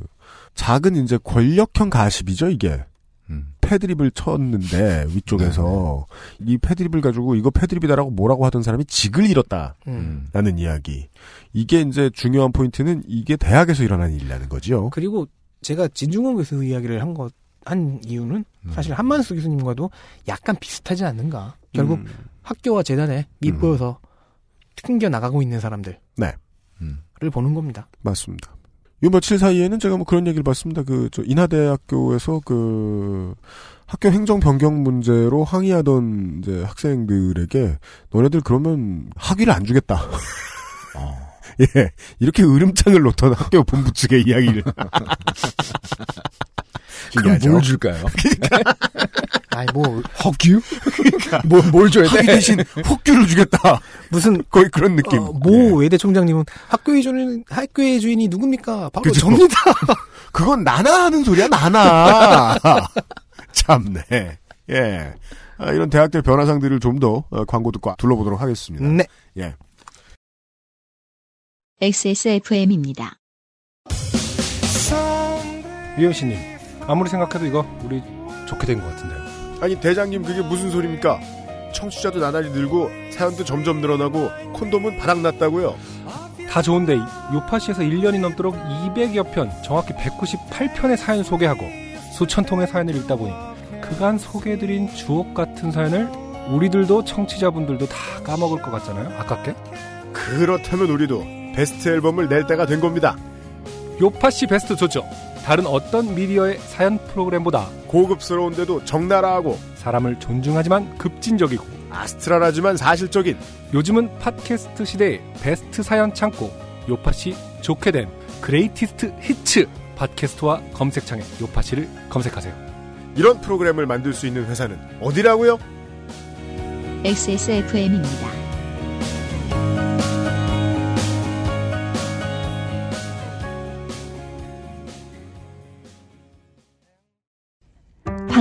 작은 이제 권력형 가십이죠, 이게. 음. 패드립을 쳤는데 위쪽에서 이 패드립을 가지고 이거 패드립이다라고 뭐라고 하던 사람이 직을 잃었다라는 음. 이야기. 이게 이제 중요한 포인트는 이게 대학에서 일어난 일이라는 거지요. 그리고 제가 진중권 교수 이야기를 한 것, 한 이유는 사실 한만수 교수님과도 약간 비슷하지 않는가. 결국 음. 학교와 재단에 밑보여서 튕겨 나가고 있는 사람들을 네. 음. 보는 겁니다. 맞습니다. 요 며칠 사이에는 제가 뭐 그런 얘기를 봤습니다. 그, 저, 인하대학교에서 그, 학교 행정 변경 문제로 항의하던 이제 학생들에게 너네들 그러면 학위를 안 주겠다. 예. 이렇게 으름장을 놓던 학교 본부 측의 이야기를. 그럼? 뭘 줄까요? 아니, 뭐, 학규? 뭘, 뭘 줘야 돼? 학위 대신 혹규를 주겠다. 무슨, 거의 그런 느낌. 어, 모 외대 총장님은 학교의 주인, 학교의 주인이 누굽니까? 바로 그죠. 접니다. 그건 나나 하는 소리야, 나나. 참네. 예. 아, 이런 대학들 변화상들을 좀더 어, 광고 듣고 둘러보도록 하겠습니다. 네. 예. XSFM입니다. 유현 씨님, 아무리 생각해도 이거 우리 좋게 된 것 같은데요. 아니 대장님 그게 무슨 소리입니까? 청취자도 나날이 늘고 사연도 점점 늘어나고 콘돔은 바닥났다고요. 다 좋은데 요파시에서 1년이 넘도록 200여 편, 정확히 198편의 사연 소개하고 수천 통의 사연을 읽다 보니 그간 소개해드린 주옥 같은 사연을 우리들도 청취자분들도 다 까먹을 것 같잖아요. 아깝게. 그렇다면 우리도 베스트 앨범을 낼 때가 된 겁니다. 요팟시 베스트 좋죠. 다른 어떤 미디어의 사연 프로그램보다 고급스러운데도 적나라하고 사람을 존중하지만 급진적이고 astral하지만 사실적인 요즘은 팟캐스트 시대의 베스트 사연 창고 요팟시 좋게 된 Greatest Hits 팟캐스트와 검색창에 요팟시를 검색하세요. 이런 프로그램을 만들 수 있는 회사는 어디라고요? XSFM입니다.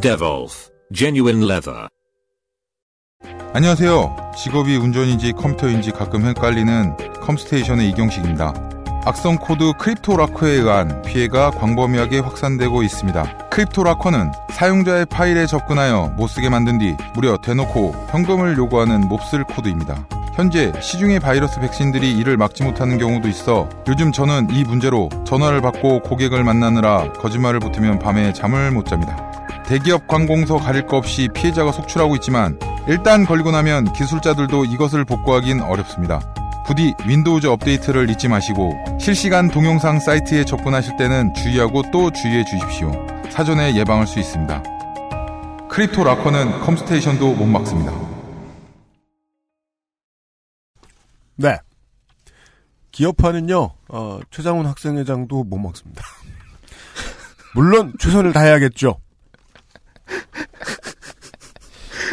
Devolf Genuine Leather. 안녕하세요. 직업이 운전인지 컴퓨터인지 가끔 헷갈리는 컴스테이션의 이경식입니다. 악성 코드 CryptoLocker에 의한 피해가 광범위하게 확산되고 있습니다. CryptoLocker는 사용자의 파일에 접근하여 못쓰게 만든 뒤 무려 대놓고 현금을 요구하는 몹쓸 코드입니다. 현재 시중의 바이러스 백신들이 이를 막지 못하는 경우도 있어 요즘 저는 이 문제로 전화를 받고 고객을 만나느라 거짓말을 보태면 밤에 잠을 못 잡니다. 대기업 관공서 가릴 거 없이 피해자가 속출하고 있지만 일단 걸리고 나면 기술자들도 이것을 복구하긴 어렵습니다. 부디 Windows 업데이트를 잊지 마시고 실시간 동영상 사이트에 접근하실 때는 주의하고 또 주의해 주십시오. 사전에 예방할 수 있습니다. CryptoLocker는 컴스테이션도 못 막습니다. 네. 기업화는요, 어, 최장훈 학생회장도 못 막습니다. 물론 최선을 다해야겠죠.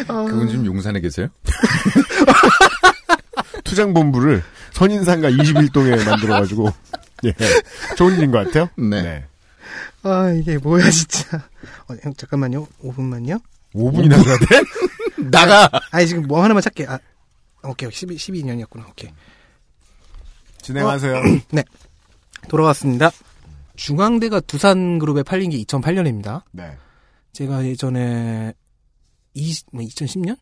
그분 지금 용산에 계세요? 투장본부를 선인상가 21동에 만들어가지고, 예. 좋은 일인 것 같아요. 네. 아, 이게 뭐야, 진짜. 어, 형, 잠깐만요. 5분만요. 5분이나 줘야 돼? 나가! 아니, 지금 뭐 하나만 찾게. 아, 오케이, 12, 12년이었구나. 오케이. 진행하세요. 어, 네. 돌아왔습니다. 중앙대가 두산그룹에 팔린 게 2008년입니다. 네. 제가 예전에 20, 뭐 2010년?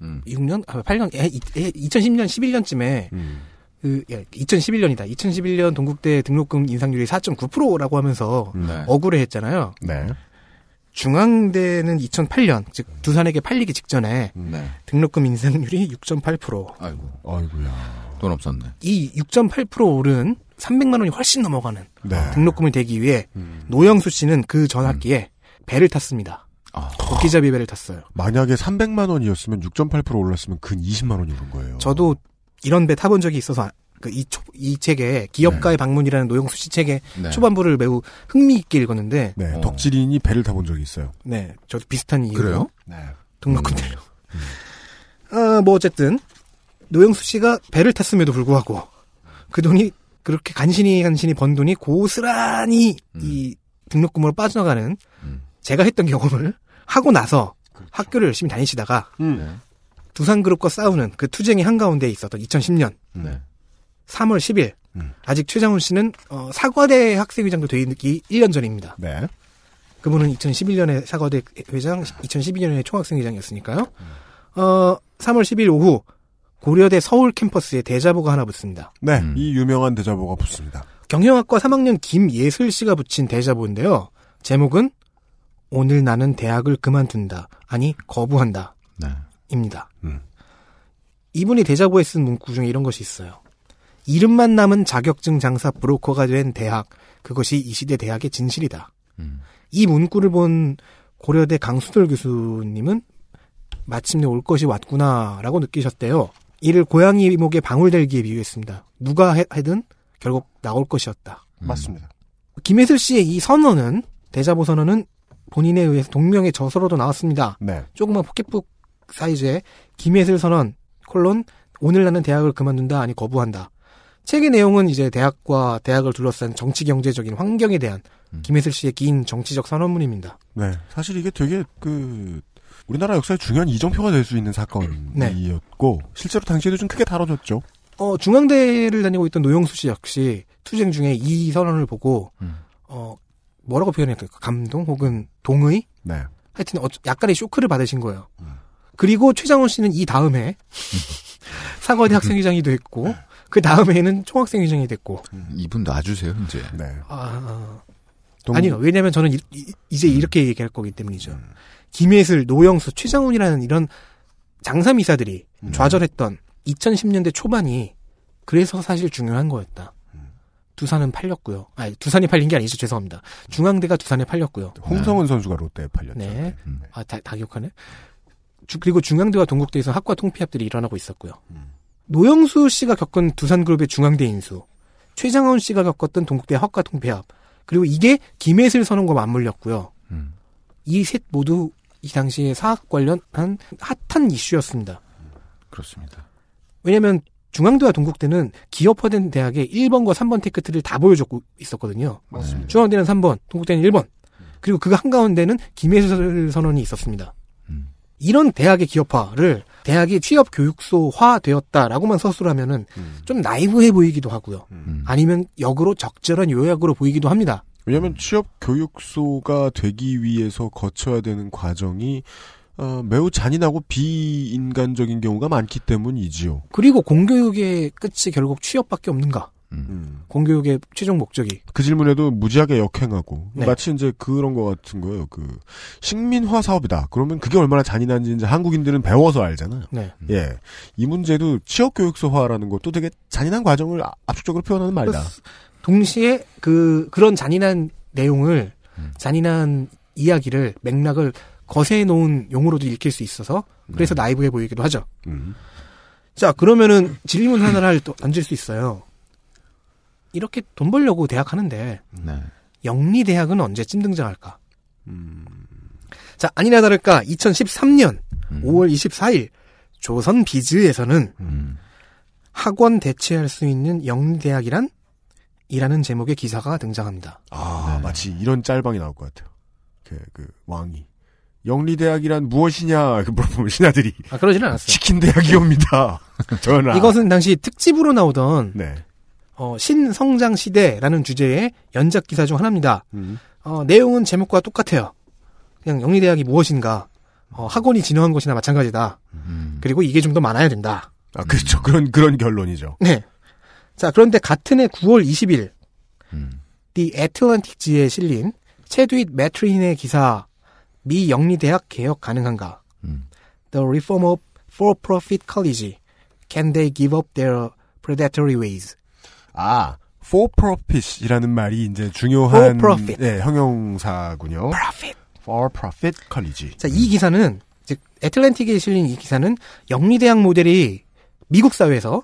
음. 6년? 아, 8년, 에, 에, 2010년, 11년쯤에 그, 예, 2011년이다. 2011년 동국대 등록금 인상률이 4.9%라고 하면서 네. 억울해 했잖아요. 네. 중앙대는 2008년, 즉 두산에게 팔리기 직전에 네. 등록금 인상률이 6.8%. 아이고. 아이고야. 돈 없었네. 이 6.8% 오른 300만 원이 훨씬 넘어가는 네. 등록금을 대기 위해 노영수 씨는 그 전 학기에 배를 탔습니다. 도끼잡이 배를 탔어요. 만약에 300만 원이었으면 6.8% 올랐으면 근 20만 원이 오른 거예요. 저도 이런 배 타본 적이 있어서 그 이, 초- 이 책에 기업가의 방문이라는 노영수 씨 책의 네. 초반부를 매우 흥미있게 읽었는데 네, 덕질인이 배를 타본 적이 있어요. 네, 저도 비슷한 이유로 그래요? 네. 등록금 때려. 아, 뭐 어쨌든 노영수 씨가 배를 탔음에도 불구하고 그 돈이 그렇게 간신히 간신히 번 돈이 고스란히 이 등록금으로 빠져나가는 제가 했던 경험을 하고 나서 학교를 열심히 다니시다가 두산그룹과 싸우는 그 투쟁의 한가운데 있었던 2010년 네. 3월 10일 아직 최장훈 씨는 어, 사과대 학생회장도 되기 1년 전입니다. 네. 그분은 2011년에 사과대 회장, 2012년에 총학생회장이었으니까요. 어, 3월 10일 오후 고려대 서울 캠퍼스에 대자보가 하나 붙습니다. 네, 음. 이 유명한 대자보가 붙습니다. 경영학과 3학년 김예슬 씨가 붙인 대자보인데요. 제목은 오늘 나는 대학을 그만둔다. 아니 거부한다. 네. 입니다. 음. 이분이 대자보에 쓴 문구 중에 이런 것이 있어요. 이름만 남은 자격증 장사 브로커가 된 대학. 그것이 이 시대 대학의 진실이다. 이 문구를 본 고려대 강수돌 교수님은 마침내 올 것이 왔구나라고 느끼셨대요. 이를 고양이 목에 방울달기에 비유했습니다. 누가 해- 하든 결국 나올 것이었다. 맞습니다. 김예슬 씨의 이 선언은 대자보 선언은 본인에 의해서 동명의 저서로도 나왔습니다. 네. 조그만 포켓북 사이즈의 김예슬 선언 콜론 오늘 나는 대학을 그만둔다 아니 거부한다. 책의 내용은 이제 대학과 대학을 둘러싼 정치 경제적인 환경에 대한 김혜슬 씨의 긴 정치적 선언문입니다. 네. 사실 이게 되게 그 우리나라 역사에 중요한 이정표가 될 수 있는 사건이었고 실제로 당시에도 좀 크게 다뤄졌죠. 어, 중앙대를 다니고 있던 노영수 씨 역시 투쟁 중에 이 선언을 보고 어, 뭐라고 표현해야 될까? 감동 혹은 동의? 네. 하여튼 어, 약간의 쇼크를 받으신 거예요. 그리고 최장원 씨는 이 다음에 사과대 학생회장이 됐고 그 다음에는 총학생회장이 됐고 이분 놔주세요 이제. 네. 아, 동- 아니요. 왜냐면 저는 이, 제 이렇게 얘기할 거기 때문이죠. 김혜슬, 노영수, 최장훈이라는 이런 장사미사들이 좌절했던 2010년대 초반이 그래서 사실 중요한 거였다. 두산은 팔렸고요. 아니, 두산이 팔린 게 아니죠. 죄송합니다. 중앙대가 두산에 팔렸고요. 홍성은 선수가 롯데에 팔렸죠. 네. 아, 다, 다 기억하네. 주- 그리고 중앙대와 동국대에서 학과 통폐합들이 일어나고 있었고요. 노영수 씨가 겪은 두산그룹의 중앙대 인수, 최장원 씨가 겪었던 동국대 학과 통폐합, 그리고 이게 김해슬 선언과 맞물렸고요. 음. 이셋 모두 이 당시에 사학 관련한 핫한 이슈였습니다. 그렇습니다. 왜냐하면 중앙대와 동국대는 기업화된 대학의 1번과 3번 테크트를 다 보여줬고 있었거든요. 맞습니다. 중앙대는 3번, 동국대는 1번. 그리고 그 한가운데는 김해슬 선언이 있었습니다. 이런 대학의 기업화를 대학이 취업 교육소화 되었다라고만 서술하면은 좀 나이브해 보이기도 하고요. 아니면 역으로 적절한 요약으로 보이기도 합니다. 왜냐하면 취업 교육소가 되기 위해서 거쳐야 되는 과정이 어, 매우 잔인하고 비인간적인 경우가 많기 때문이지요. 그리고 공교육의 끝이 결국 취업밖에 없는가? 공교육의 최종 목적이 그 질문에도 무지하게 역행하고 네. 마치 이제 그런 것 같은 거예요. 그 식민화 사업이다. 그러면 그게 얼마나 잔인한지 이제 한국인들은 배워서 알잖아요. 네. 예, 이 문제도 취업 교육소화라는 것도 되게 잔인한 과정을 아- 압축적으로 표현하는 말이다. 동시에 그 그런 잔인한 내용을 잔인한 이야기를 맥락을 거세해 놓은 용어로도 읽힐 수 있어서 그래서 나이브해 보이기도 하죠. 음. 자 그러면은 질문 하나를 또 던질 수 있어요. 이렇게 돈 벌려고 대학 하는데 네. 영리 대학은 언제쯤 등장할까? 자 아니나 다를까 2013년 5월 24일 조선 비즈에서는 학원 대체할 수 있는 영리 대학이란 이라는 제목의 기사가 등장합니다. 아, 마치 이런 짤방이 나올 것 같아요. 그, 그, 왕이. 영리대학이란 무엇이냐, 그 물어보면 신하들이. 아, 그러지는 않았어요. 치킨 대학이옵니다. 전하. 이것은 당시 특집으로 나오던 네. 어, 신성장 시대라는 주제의 연작 기사 중 하나입니다. 음. 어, 내용은 제목과 똑같아요. 그냥 영리대학이 무엇인가, 어, 학원이 진화한 것이나 마찬가지다. 그리고 이게 좀 더 많아야 된다. 아, 그렇죠. 그런, 그런 결론이죠. 네. 자, 그런데 같은 해 9월 20일, The Atlantic지에 실린 체드윗 매트린의 기사, 미 영리대학 개혁 가능한가? The Reform of For-Profit College. Can they give up their predatory ways? 아, for profit이라는 말이 이제 중요한 For. 네, 형용사군요. Profit. for profit college. 자, 이 기사는, 즉, 애틀랜틱에 실린 이 기사는 영리대학 모델이 미국 사회에서,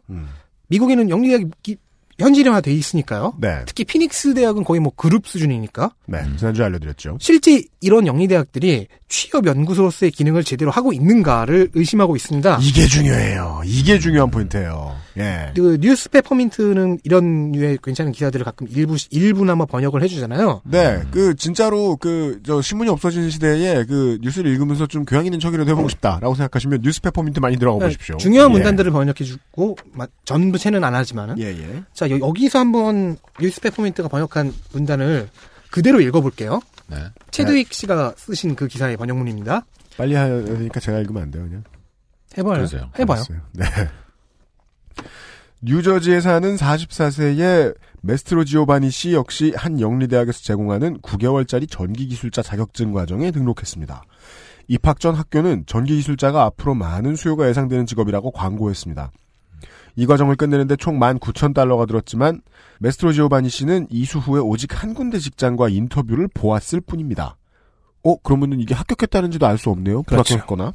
미국에는 영리대학이 기- 현실화 돼 있으니까요. 네. 특히 피닉스 대학은 거의 뭐 그룹 수준이니까. 네, 지난주에 알려드렸죠. 실제 이런 영리대학들이 취업 연구소로서의 기능을 제대로 하고 있는가를 의심하고 있습니다. 이게 중요해요. 이게 중요한 포인트예요. 예. 그 뉴스 페퍼민트는 이런 류의 괜찮은 기사들을 가끔 일부 일부나마 번역을 해주잖아요. 네, 그 진짜로 그 저 신문이 없어진 시대에 그 뉴스를 읽으면서 좀 교양 있는 척이라도 해보고 싶다라고 생각하시면 뉴스 페퍼민트 많이 들어가 보십시오. 네, 중요한 예. 문단들을 번역해주고 마- 전부체는 안 하지만은. 예, 예. 자 여, 기서 한번 뉴스 페퍼민트가 번역한 문단을 그대로 읽어볼게요. 네. 체드윅 씨가 쓰신 그 기사의 번역문입니다. 빨리 하니까 제가 읽으면 안 돼요, 그냥. 해봐요. 그러세요. 해봐요. 알았어요. 네. 뉴저지에 사는 44세의 메스트로 지오바니 씨 역시 한 영리대학에서 제공하는 9개월짜리 전기기술자 자격증 과정에 등록했습니다. 입학 전 학교는 전기기술자가 앞으로 많은 수요가 예상되는 직업이라고 광고했습니다. 이 과정을 끝내는데 총 19,000달러가 들었지만 메스트로 지오바니 씨는 이수 후에 오직 한 군데 직장과 인터뷰를 보았을 뿐입니다. 어, 그러면은 이게 합격했다는지도 알 수 없네요. 그렇죠. 불합격했거나.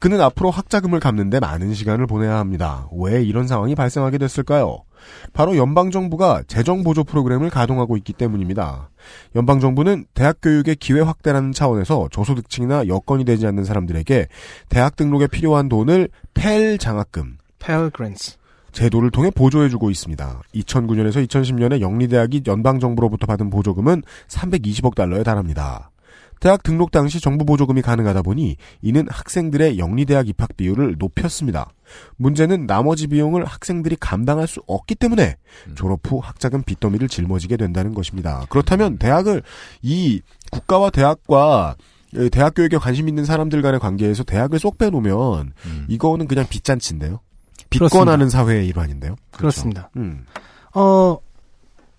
그는 앞으로 학자금을 갚는데 많은 시간을 보내야 합니다. 왜 이런 상황이 발생하게 됐을까요? 바로 연방정부가 재정보조 프로그램을 가동하고 있기 때문입니다. 연방정부는 대학 교육의 기회 확대라는 차원에서 저소득층이나 여건이 되지 않는 사람들에게 대학 등록에 필요한 돈을 펠 장학금, Pell Grants. 제도를 통해 보조해주고 있습니다. 2009년에서 2010년에 영리대학이 연방정부로부터 받은 보조금은 320억 달러에 달합니다. 대학 등록 당시 정부 보조금이 가능하다 보니 이는 학생들의 영리대학 입학 비율을 높였습니다. 문제는 나머지 비용을 학생들이 감당할 수 없기 때문에 졸업 후 학자금 빚더미를 짊어지게 된다는 것입니다. 그렇다면 대학을 이 국가와 대학과 에, 대학 교육에 관심 있는 사람들 간의 관계에서 대학을 쏙 빼놓으면 이거는 그냥 빚잔치인데요. 빚권하는 사회의 일환인데요. 그렇습니다 음. 어,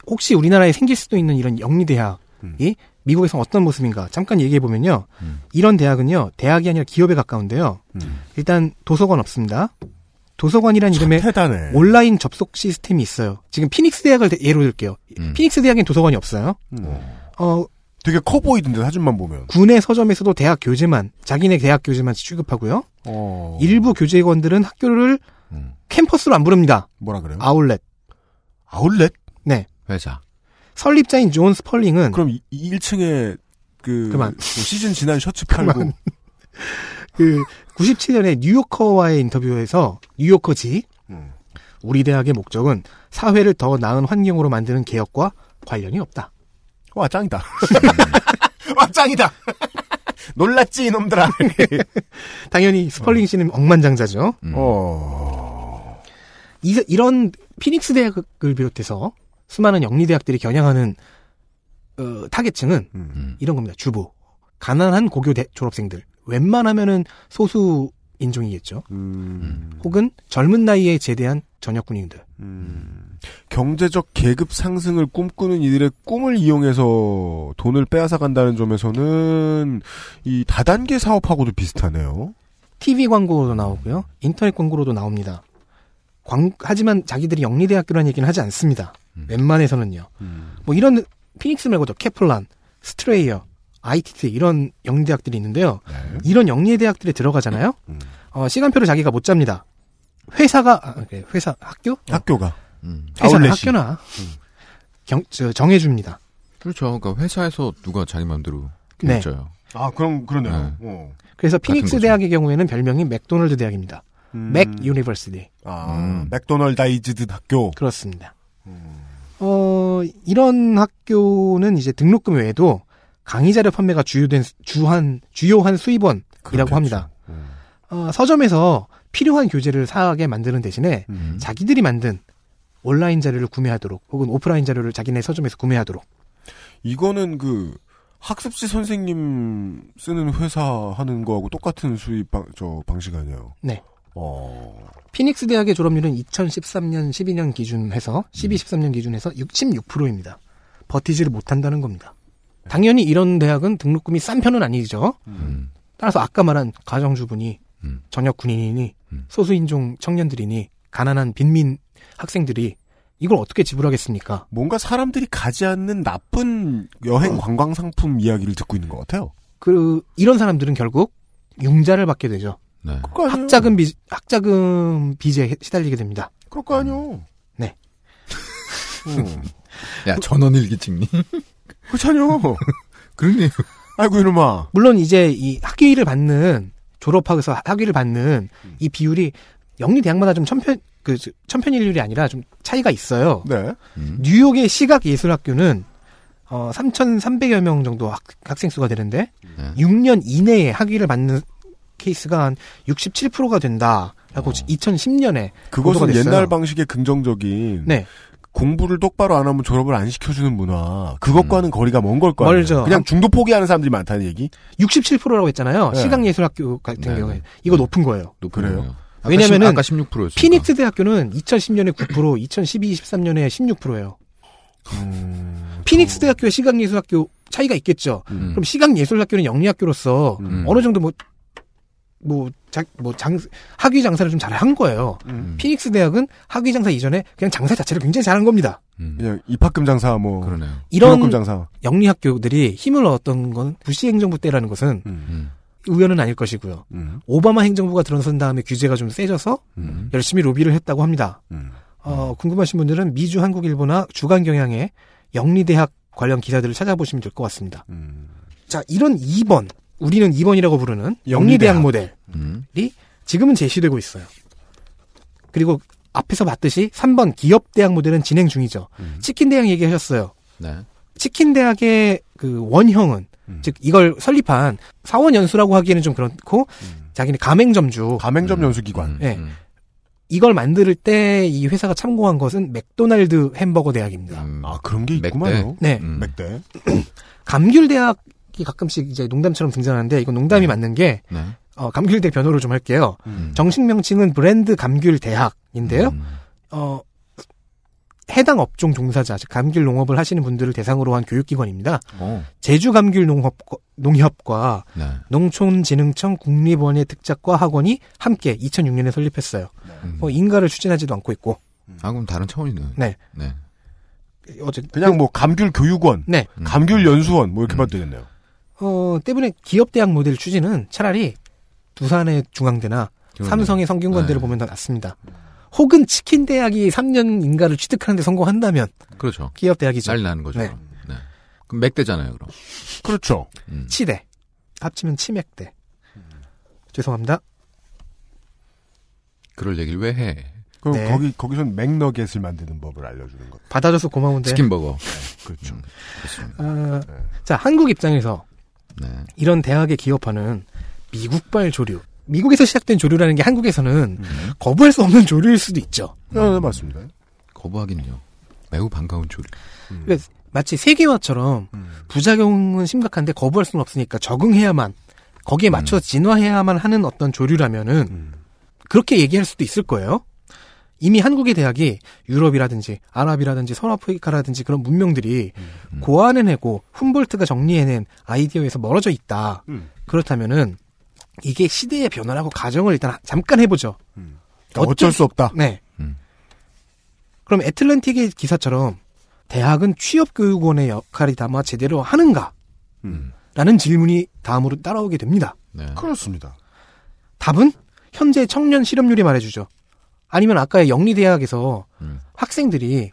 혹시 우리나라에 생길 수도 있는 이런 영리 대학이 미국에서 어떤 모습인가 잠깐 얘기해 보면요. 이런 대학은요, 대학이 아니라 기업에 가까운데요. 일단 도서관 없습니다. 도서관이란 이름의 대단해. 온라인 접속 시스템이 있어요. 지금 피닉스 대학을 대- 예로 들게요. 피닉스 대학엔 도서관이 없어요. 어, 되게 커 보이던데 사진만 보면. 구내 서점에서도 대학 교재만 자기네 대학 교재만 취급하고요. 어. 일부 교직원들은 학교를 캠퍼스로 안 부릅니다. 뭐라 그래요? 아울렛. 아울렛? 네. 회사. 설립자인 존 스펄링은 그럼 1층에 그 그만. 뭐 시즌 지난 셔츠 팔고 그만. 그 97년에 뉴요커와의 인터뷰에서 뉴요커지 음. 우리 대학의 목적은 사회를 더 나은 환경으로 만드는 개혁과 관련이 없다. 와 짱이다. 와 짱이다. 놀랐지 이놈들아. 당연히 스펄링 씨는 억만장자죠. 음. 어. 이, 이런 피닉스 대학을 비롯해서 수많은 영리 대학들이 겨냥하는 어, 타겟층은 음. 이런 겁니다. 주부, 가난한 고교 대- 졸업생들, 웬만하면은 소수 인종이겠죠. 음. 혹은 젊은 나이에 제대한 전역 군인들. 음. 경제적 계급 상승을 꿈꾸는 이들의 꿈을 이용해서 돈을 빼앗아 간다는 점에서는 이 다단계 사업하고도 비슷하네요. TV 광고도 나오고요. 인터넷 광고로도 나옵니다. 광- 하지만 자기들이 영리대학교라는 얘기는 하지 않습니다. 웬만해서는요. 뭐 이런 피닉스 말고도 케플란, 스트레이어, ITT 이런 영리대학들이 있는데요. 이런 영리대학들에 들어가잖아요. 어, 시간표를 자기가 못 잡니다. 회사가 아, 회사 학교 학교가 회사나 아울렛이. 학교나 경, 저, 정해줍니다. 그렇죠. 그러니까 회사에서 누가 자기 마음대로 네. 결정해요. 아 그럼 그러네요. 네. 어. 그래서 피닉스. 대학의 경우에는 별명이 맥도널드 대학입니다. 음. Mc University. 아 McDonaldized 학교. 그렇습니다. 어, 이런 학교는 이제 등록금 외에도 강의 자료 판매가 주요된, 주한, 주요한 수입원이라고 합니다. 어, 서점에서 필요한 교재를 사게 만드는 대신에 음. 자기들이 만든 온라인 자료를 구매하도록 혹은 오프라인 자료를 자기네 서점에서 구매하도록 이거는 그 학습지 선생님 쓰는 회사 하는 거하고 똑같은 수입 방, 저 방식 아니에요. 네. 어. 피닉스 대학의 졸업률은 2013년, 12년 기준해서 12, 13년 기준해서 16%입니다. 버티지를 못한다는 겁니다. 당연히 이런 대학은 등록금이 싼 편은 아니죠. 따라서 아까 말한 가정주부니 전역 군인이니 소수인종 청년들이니 가난한 빈민 학생들이 이걸 어떻게 지불하겠습니까? 뭔가 사람들이 가지 않는 나쁜 여행 관광 상품 이야기를 듣고 있는 것 같아요. 그 이런 사람들은 결국 융자를 받게 되죠. 네. 학자금 비 학자금 빚에 시달리게 됩니다. 그럴 거 아니요. 네. 야 전원일기 찍니? 그렇잖요. 그러네요. 아이고 이놈아. 물론 이제 이 학위를 받는 졸업하고서 학위를 받는 이 비율이 영리 대학마다 좀 천편 그 천편일률이 아니라 좀 차이가 있어요. 네. 뉴욕의 시각 예술학교는 어 3,300여 명 정도 학, 학생 수가 되는데 네. 6년 이내에 학위를 받는 케이스가 한 67%가 된다라고 2010년에 그것은 옛날 방식의 긍정적인 네. 공부를 똑바로 안 하면 졸업을 안 시켜주는 문화 그것과는 거리가 먼 걸 거예요. 멀죠. 그냥 한- 중도 포기하는 사람들이 많다는 얘기. 67%라고 했잖아요. 네. 시각예술학교 같은 네. 경우에 이거 높은 거예요. 높은 그래요? 거예요. 아까 왜냐면은 십- 아까 16%였어요. 피닉스 대학교는 2010년에 9%, 2012, 23년에 16%예요. 피닉스 대학교와 시각예술학교 차이가 있겠죠. 음. 그럼 시각예술학교는 영리학교로서 어느 정도 뭐, 뭐, 자, 뭐, 장, 학위 장사를 좀 잘 한 거예요. 음. 피닉스 대학은 학위 장사 이전에 그냥 장사 자체를 굉장히 잘한 겁니다. 그냥 입학금 장사 뭐 그러네요. 이런 장사. 영리학교들이 힘을 얻었던 건 부시 행정부 때라는 것은 우연은 아닐 것이고요. 오바마 행정부가 들어선 다음에 규제가 좀 세져서 열심히 로비를 했다고 합니다. 어, 궁금하신 분들은 미주 한국일보나 주간 경향의 영리대학 관련 기사들을 찾아보시면 될 것 같습니다. 자, 이런 2번, 우리는 2번이라고 부르는 영리대학. 모델이 음. 지금은 제시되고 있어요. 그리고 앞에서 봤듯이 3번 기업대학 모델은 진행 중이죠. 치킨대학 얘기하셨어요. 네. 치킨대학의 그 원형은 즉 이걸 설립한 사원 연수라고 하기에는 좀 그렇고 자기네 가맹점주 가맹점 연수기관. 네. 이걸 만들 때 이 회사가 참고한 것은 맥도날드 햄버거 대학입니다. 아 그런 게 있구만요. 네. 맥대. 감귤 대학 이 가끔씩 이제 농담처럼 등장하는데 이건 농담이 맞는 게 네. 어, 감귤대 변호를 좀 할게요. 음. 정식 명칭은 브랜드 감귤 대학인데요. 음. 어, 해당 업종 종사자, 즉 감귤 농업을 하시는 분들을 대상으로 한 교육기관입니다. 어. 제주 감귤 농업 농협과 네. 농촌진흥청 국립원예 특작과 학원이 함께 2006년에 설립했어요. 뭐 인가를 추진하지도 않고 있고. 아 그럼 다른 차원이네. 네. 네. 어제 그냥 뭐 감귤 교육원, 네. 감귤 연수원 뭐 이렇게 봐도 되겠네요. 어, 때문에 기업 대학 모델 추진은 차라리 두산의 중앙대나 그러네. 삼성의 성균관대를 네. 보면 더 낫습니다. 혹은 치킨 대학이 3년 인가를 취득하는데 성공한다면 그렇죠. 기업 대학이죠. 난리 나는 거죠. 네. 네. 그럼 맥대잖아요, 그럼. 그렇죠. 음. 치대. 합치면 치맥대. 죄송합니다. 그럴 얘기를 왜 해? 그럼 네. 거기 거기선 맥너겟을 만드는 법을 알려주는 것. 받아줘서 고마운데. 치킨버거. 그렇죠. 그렇습니다. 아, 자, 한국 입장에서 네. 이런 대학의 기업화는 미국발 조류. 미국에서 시작된 조류라는 게 한국에서는 음. 거부할 수 없는 조류일 수도 있죠. 네, 맞습니다. 거부하긴요. 매우 반가운 조리. 그러니까 마치 세계화처럼 부작용은 심각한데 거부할 수는 없으니까 적응해야만 거기에 맞춰 진화해야만 하는 어떤 조류라면은 그렇게 얘기할 수도 있을 거예요. 이미 한국의 대학이 유럽이라든지 아랍이라든지 서아프리카라든지 그런 문명들이 고안해내고 훔볼트가 정리해낸 아이디어에서 멀어져 있다. 그렇다면은 이게 시대의 변화라고 가정을 일단 잠깐 해보죠. 그러니까 어쩔 수 없다. 네. 음. 그럼 애틀랜틱의 기사처럼 대학은 취업교육원의 역할이 담아 제대로 하는가? 라는 질문이 다음으로 따라오게 됩니다. 네. 그렇습니다. 답은 현재 청년 실업률이 말해주죠. 아니면 아까의 영리대학에서 음. 학생들이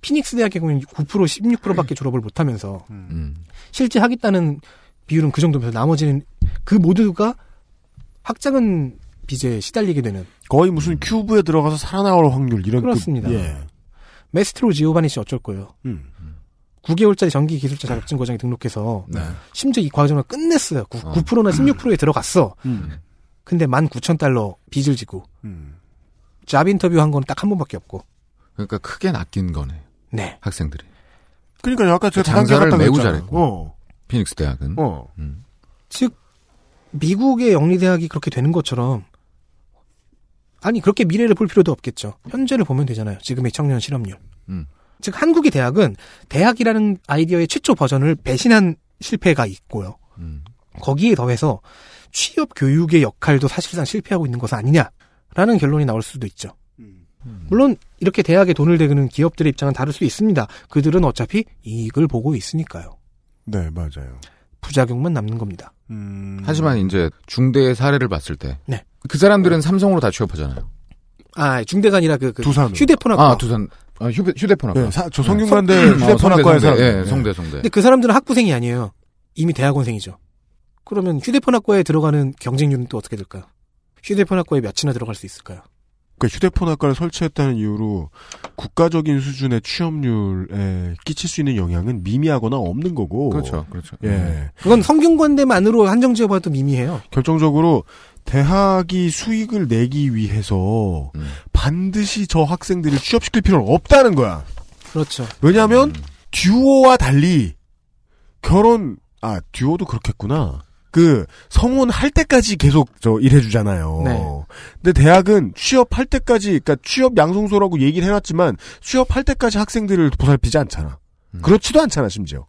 피닉스 대학의 경우는 9% 16%밖에 졸업을 못하면서 음. 실제 하겠다는 비율은 그 정도면서 나머지는 그 모두가 학장은 빚에 시달리게 되는 거의 무슨 큐브에 들어가서 살아나올 확률 이런 그렇습니다. 급, 예. 메스트로 지오바니 씨 어쩔 거예요. 음. 9개월짜리 전기 기술자 자격증 과정에 등록해서 네. 심지어 이 과정을 끝냈어요. 9, 어. 9%나 16%에 들어갔어. 음. 근데 19,000달러 빚을 지고 음. 잡 인터뷰 한 건 딱 한 번밖에 없고. 그러니까 크게 낚인 거네. 네. 학생들이. 그러니까 아까 제가 장사를 다단계 갔다고 매우 했잖아요. 잘했고. 어. 피닉스 대학은. 어. 음. 즉 미국의 영리 대학이 그렇게 되는 것처럼 아니 그렇게 미래를 볼 필요도 없겠죠. 현재를 보면 되잖아요. 지금의 청년 실업률. 음. 즉 한국의 대학은 대학이라는 아이디어의 최초 버전을 배신한 실패가 있고요. 음. 거기에 더해서 취업 교육의 역할도 사실상 실패하고 있는 것은 아니냐 라는 결론이 나올 수도 있죠. 물론 이렇게 대학에 돈을 대는 기업들의 입장은 다를 수 있습니다. 그들은 어차피 이익을 보고 있으니까요. 네, 맞아요. 부작용만 남는 겁니다. 음. 하지만 이제 중대의 사례를 봤을 때. 네. 그 사람들은 삼성으로 다 취업하잖아요. 아 중대가 아니라 그, 그 두산. 휴대폰 학과. 아, 두산. 아, 휴대, 휴대폰 학과. 네, 사- 저 성균관대 네. 휴대폰학과의 어, 성대, 사람. 성대. 예, 네. 성대, 성대. 근데 그 사람들은 학부생이 아니에요. 이미 대학원생이죠. 그러면 휴대폰 학과에 들어가는 경쟁률은 또 어떻게 될까요? 휴대폰 학과에 몇이나 들어갈 수 있을까요? 그러니까 휴대폰 학과를 설치했다는 이유로 국가적인 수준의 취업률에 끼칠 수 있는 영향은 미미하거나 없는 거고. 그렇죠, 그렇죠. 예. 그건 성균관대만으로 한정지어 봐도 미미해요. 결정적으로 대학이 수익을 내기 위해서 음. 반드시 저 학생들을 취업시킬 필요는 없다는 거야. 그렇죠. 왜냐하면 음. 듀오와 달리 결혼 아 듀오도 그렇겠구나. 그 성혼할 때까지 계속 저 일해주잖아요. 네. 근데 대학은 취업할 때까지 그러니까 취업 양성소라고 얘기를 해놨지만 취업할 때까지 학생들을 보살피지 않잖아. 음. 그렇지도 않잖아 심지어.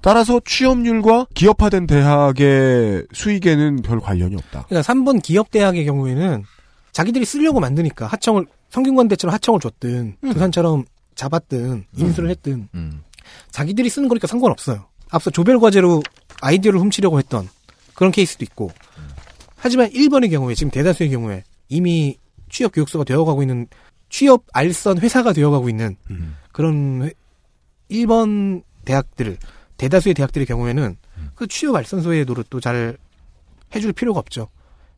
따라서 취업률과 기업화된 대학의 수익에는 별 관련이 없다. 그러니까 3번 기업 대학의 경우에는 자기들이 쓰려고 만드니까 하청을 성균관대처럼 하청을 줬든 두산처럼 잡았든 인수를 했든 음. 자기들이 쓰는 거니까 상관없어요. 앞서 조별 과제로 아이디어를 훔치려고 했던 그런 케이스도 있고. 하지만 1번의 경우에 지금 대다수의 경우에 이미 취업 교육소가 되어가고 있는 취업 알선 회사가 되어가고 있는 그런 회- 1번 대학들 대다수의 대학들의 경우에는 그 취업 알선소의 노릇도 잘 해줄 필요가 없죠.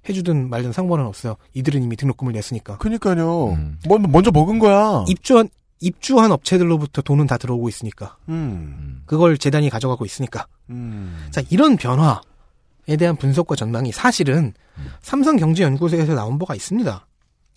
해주든 말든 상관은 없어요. 이들은 이미 등록금을 냈으니까. 그니까요. 음. 먼저, 먼저 먹은 거야. 입주한 입주한 업체들로부터 돈은 다 들어오고 있으니까. 음. 그걸 재단이 가져가고 있으니까. 음. 자, 이런 변화 에 대한 분석과 전망이 사실은 삼성경제연구소에서 나온 바가 있습니다.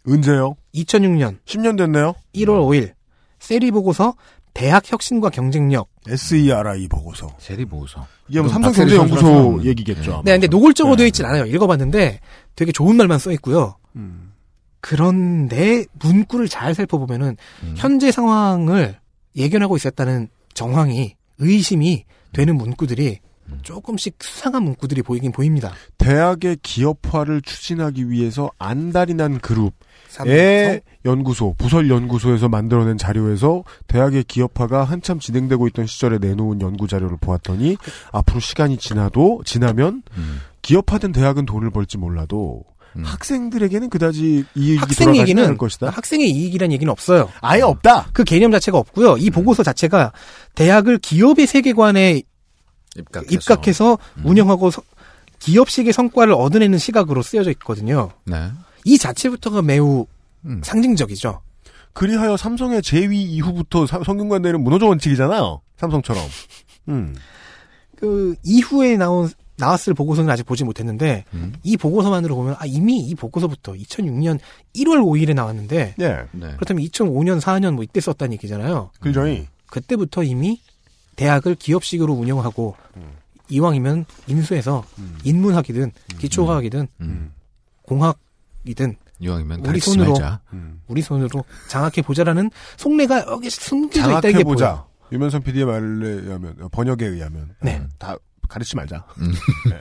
언제요? 2006년 10년 됐네요. 1월 5일 세리 보고서 대학 혁신과 경쟁력. SERI 보고서. 세리 보고서. 이게 뭐 이건 삼성경제연구소 얘기겠죠. 아마. 네, 근데 노골적으로 네. 되어 있진 않아요. 읽어봤는데 되게 좋은 말만 써 있고요. 음. 그런데 문구를 잘 살펴보면은 음. 현재 상황을 예견하고 있었다는 정황이 의심이 되는 문구들이 조금씩 수상한 문구들이 보이긴 보입니다. 대학의 기업화를 추진하기 위해서 안달이 난 그룹의 삼성? 연구소, 부설 연구소에서 만들어낸 자료에서 대학의 기업화가 한참 진행되고 있던 시절에 내놓은 연구 자료를 보았더니 앞으로 시간이 지나도 지나면 음. 기업화된 대학은 돈을 벌지 몰라도 학생들에게는 그다지 이익이 학생 돌아가지 얘기는 않을 것이다. 학생의 이익이란 얘기는 없어요. 아예 없다. 그 개념 자체가 없고요. 이 보고서 자체가 대학을 기업의 세계관에 입각해서, 입각해서 운영하고 서- 기업식의 성과를 얻어내는 시각으로 쓰여져 있거든요. 네. 이 자체부터가 매우 음. 상징적이죠. 그리하여 삼성의 재위 이후부터 사- 성균관대는 문호조 원칙이잖아요. 삼성처럼. 음. 그 이후에 나온 나왔을 보고서는 아직 보지 못했는데 음. 이 보고서만으로 보면 아 이미 이 보고서부터 2006년 1월 5일에 나왔는데 예. 네. 그렇다면 2005년 4년 뭐 이때 썼다는 얘기잖아요. 그죠이. 그때부터 이미 대학을 기업식으로 운영하고 이왕이면 인수해서 인문학이든 기초과학이든 음. 공학이든 이왕이면 우리 손으로 말자. 우리 손으로 장악해 보자라는 속내가 여기 숨겨져 있다 이게 장악해보자. 보여. 유면선 PD의 말에 의하면, 어, 번역에 의하면. 네. 어, 다 가르치지 말자. 음. 네.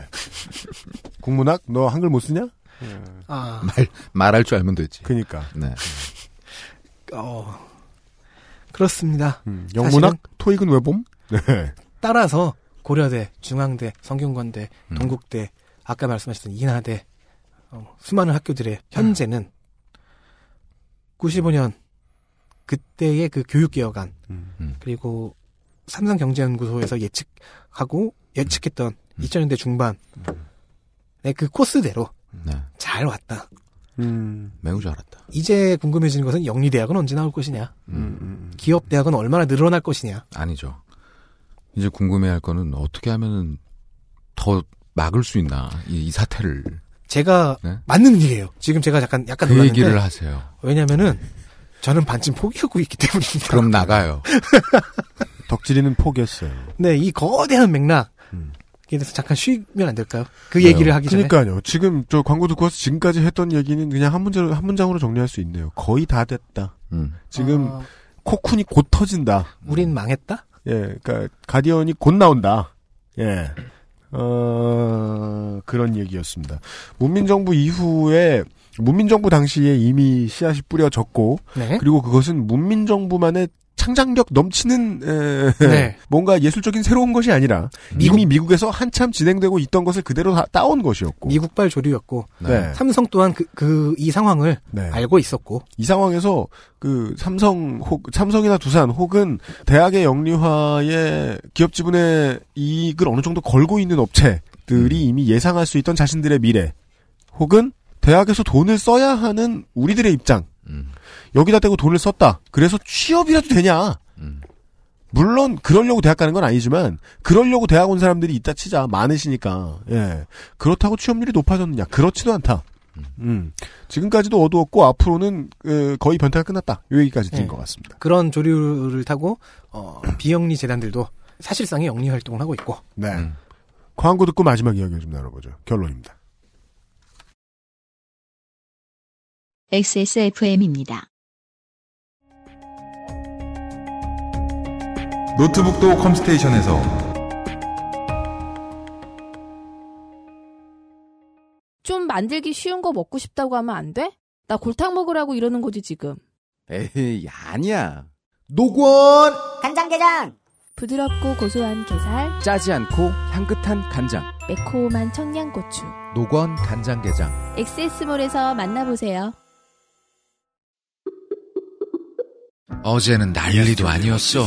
국문학? 너 한글 못 쓰냐? 아, 말 말할 줄 알면 되지. 그니까. 네. 어, 그렇습니다. 음, 영문학? 토익은 왜 봄? 네. 따라서 고려대, 중앙대, 성균관대, 음. 동국대, 아까 말씀하셨던 인하대, 어, 수많은 학교들의 현재는 95년 그때의 그 교육개혁안 음. 그리고 삼성경제연구소에서 예측하고 예측했던 음. 2000년대 중반의 그 코스대로 네. 잘 왔다. 음. 매우 잘했다. 이제 궁금해지는 것은 영리대학은 언제 나올 것이냐, 음. 기업대학은 얼마나 늘어날 것이냐. 아니죠. 이제 궁금해할 거는 어떻게 하면은 더 막을 수 있나 이, 이 사태를 제가 네? 맞는 얘기예요. 지금 제가 약간 약간 그 얘기를 하세요. 왜냐면은 저는 반쯤 포기하고 있기 때문입니다. 그럼 나가요. 덕질이는 포기했어요. 네, 이 거대한 맥락. 음. 에 대해서 잠깐 쉬면 안 될까요? 그 얘기를 하기 전에. 그러니까요. 지금 저 광고 듣고 와서 지금까지 했던 얘기는 그냥 한 문장으로 한 문장으로 정리할 수 있네요. 거의 다 됐다. 음. 지금 어, 코쿤이 곧 터진다. 우린 망했다? 예, 그러니까 가디언이 곧 나온다. 예. 어, 그런 얘기였습니다. 문민정부 이후에 문민정부 당시에 이미 씨앗이 뿌려졌고 네. 그리고 그것은 문민정부만의 창작력 넘치는 에, 네. 뭔가 예술적인 새로운 것이 아니라 미국- 이미 미국에서 한참 진행되고 있던 것을 그대로 다 따온 것이었고 미국발 조류였고 네. 삼성 또한 그그이 상황을 네. 알고 있었고 이 상황에서 그 삼성 혹 삼성이나 두산 혹은 대학의 영리화에 기업 지분의 이익을 어느 정도 걸고 있는 업체들이 이미 예상할 수 있던 자신들의 미래 혹은 대학에서 돈을 써야 하는 우리들의 입장 음. 여기다 대고 돈을 썼다. 그래서 취업이라도 되냐? 음. 물론 그러려고 대학 가는 건 아니지만 그러려고 대학 온 사람들이 있다 치자. 많으시니까. 예. 그렇다고 취업률이 높아졌느냐? 그렇지도 않다. 음. 지금까지도 어두웠고 앞으로는 그, 거의 변태가 끝났다. 요 얘기까지 드린 네. 것 같습니다. 그런 조류를 타고 어, 비영리 재단들도 사실상의 영리 활동을 하고 있고. 네. 음. 광고 듣고 마지막 이야기를 좀 나눠보죠. 결론입니다. XSFM입니다. 노트북도 컴스테이션에서 좀 만들기 쉬운 거 먹고 싶다고 하면 안 돼? 나 골탕 먹으라고 이러는 거지 지금. 에이, 아니야. 노건! 간장게장 부드럽고 고소한 게살 짜지 않고 향긋한 간장. 매콤한 청양고추 노건 간장게장. 엑세스몰에서 만나보세요 어제는 난리도 아니었어.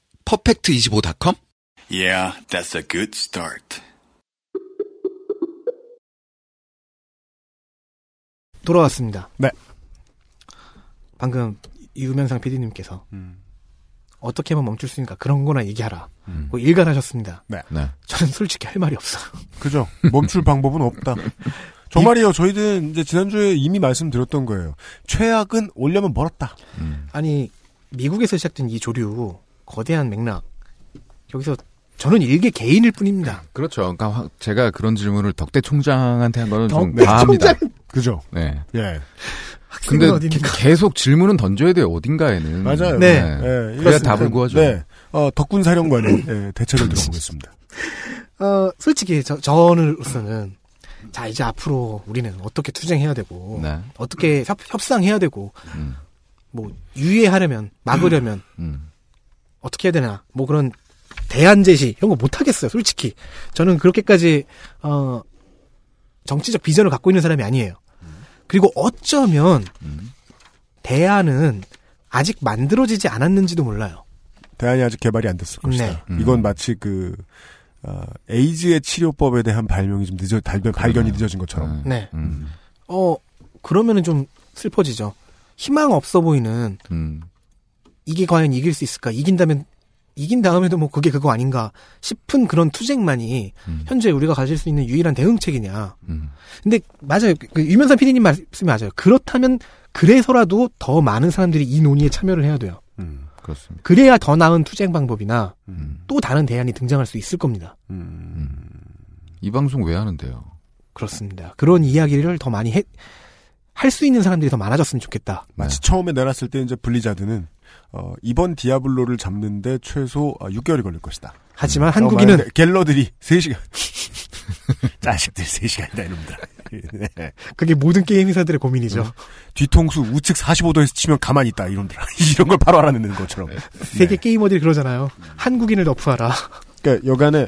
퍼펙트25.com? Yeah, that's a good start. 돌아왔습니다. 네. 방금 유명상 PD님께서 음. 어떻게 하면 멈출 수 있는가 그런 거나 얘기하라. 음. 뭐 일갈하셨습니다. 네. 네. 저는 솔직히 할 말이 없어요. 그죠 멈출 방법은 없다 정말이요 저희들 이제 지난주에 이미 말씀드렸던 거예요 최악은 올려면 멀었다 음. 아니 미국에서 시작된 이 조류 거대한 맥락 여기서 저는 일개 개인일 뿐입니다. 그렇죠. 그러니까 화- 제가 그런 질문을 덕대 총장한테 한 거는 좀 과합니다. 그죠? 네. 예. 근데 어딘가. 게- 계속 질문은 던져야 돼요. 어딘가에는. 맞아요. 네. 예, 그래야 그렇습니다. 답을 구하죠. 네. 어, 덕군 사령관의 예, 대책을 들어보겠습니다. 어, 솔직히 저, 저는으로서는 자 이제 앞으로 우리는 어떻게 투쟁해야 되고 네. 어떻게 협, 협상해야 되고 음. 뭐 유예하려면 막으려면 음. 어떻게 해야 되나 뭐 그런 대안 제시 이런 거 못 하겠어요 솔직히 저는 그렇게까지 어 정치적 비전을 갖고 있는 사람이 아니에요 그리고 어쩌면 대안은 아직 만들어지지 않았는지도 몰라요 대안이 아직 개발이 안 됐을 것이다. 네. 음. 이건 마치 그 어, 에이즈의 치료법에 대한 발명이 좀 늦어 발견, 발견이 늦어진 것처럼. 네. 음. 어 그러면은 좀 슬퍼지죠 희망 없어 보이는 음. 이게 과연 이길 수 있을까 이긴다면 이긴 다음에도 뭐 그게 그거 아닌가 싶은 그런 투쟁만이 음. 현재 우리가 가질 수 있는 유일한 대응책이냐 음. 근데 맞아요. 그- 그 유면상 PD님 말씀이 맞아요. 그렇다면 그래서라도 더 많은 사람들이 이 논의에 참여를 해야 돼요. 음. 그렇습니다. 그래야 더 나은 투쟁 방법이나 음. 또 다른 대안이 등장할 수 있을 겁니다. 음. 이 방송 왜 하는데요? 그렇습니다. 그런 이야기를 더 많이 해, 할 수 있는 사람들이 더 많아졌으면 좋겠다. 마치 처음에 내놨을 때 이제 블리자드는 어, 이번 디아블로를 잡는데 최소 어, 6개월이 걸릴 것이다. 하지만 어, 한국인은 만약에 갤러들이 3시간. 자식들 3시간이다 이놈들. 네. 그게 모든 게임 회사들의 고민이죠. 뒤통수 우측 45도에서 치면 가만히 있다 이놈들. 이런 걸 바로 알아내는 것처럼. 세계 게이머들이 그러잖아요. 한국인을 nerf하라. 그러니까 하여간에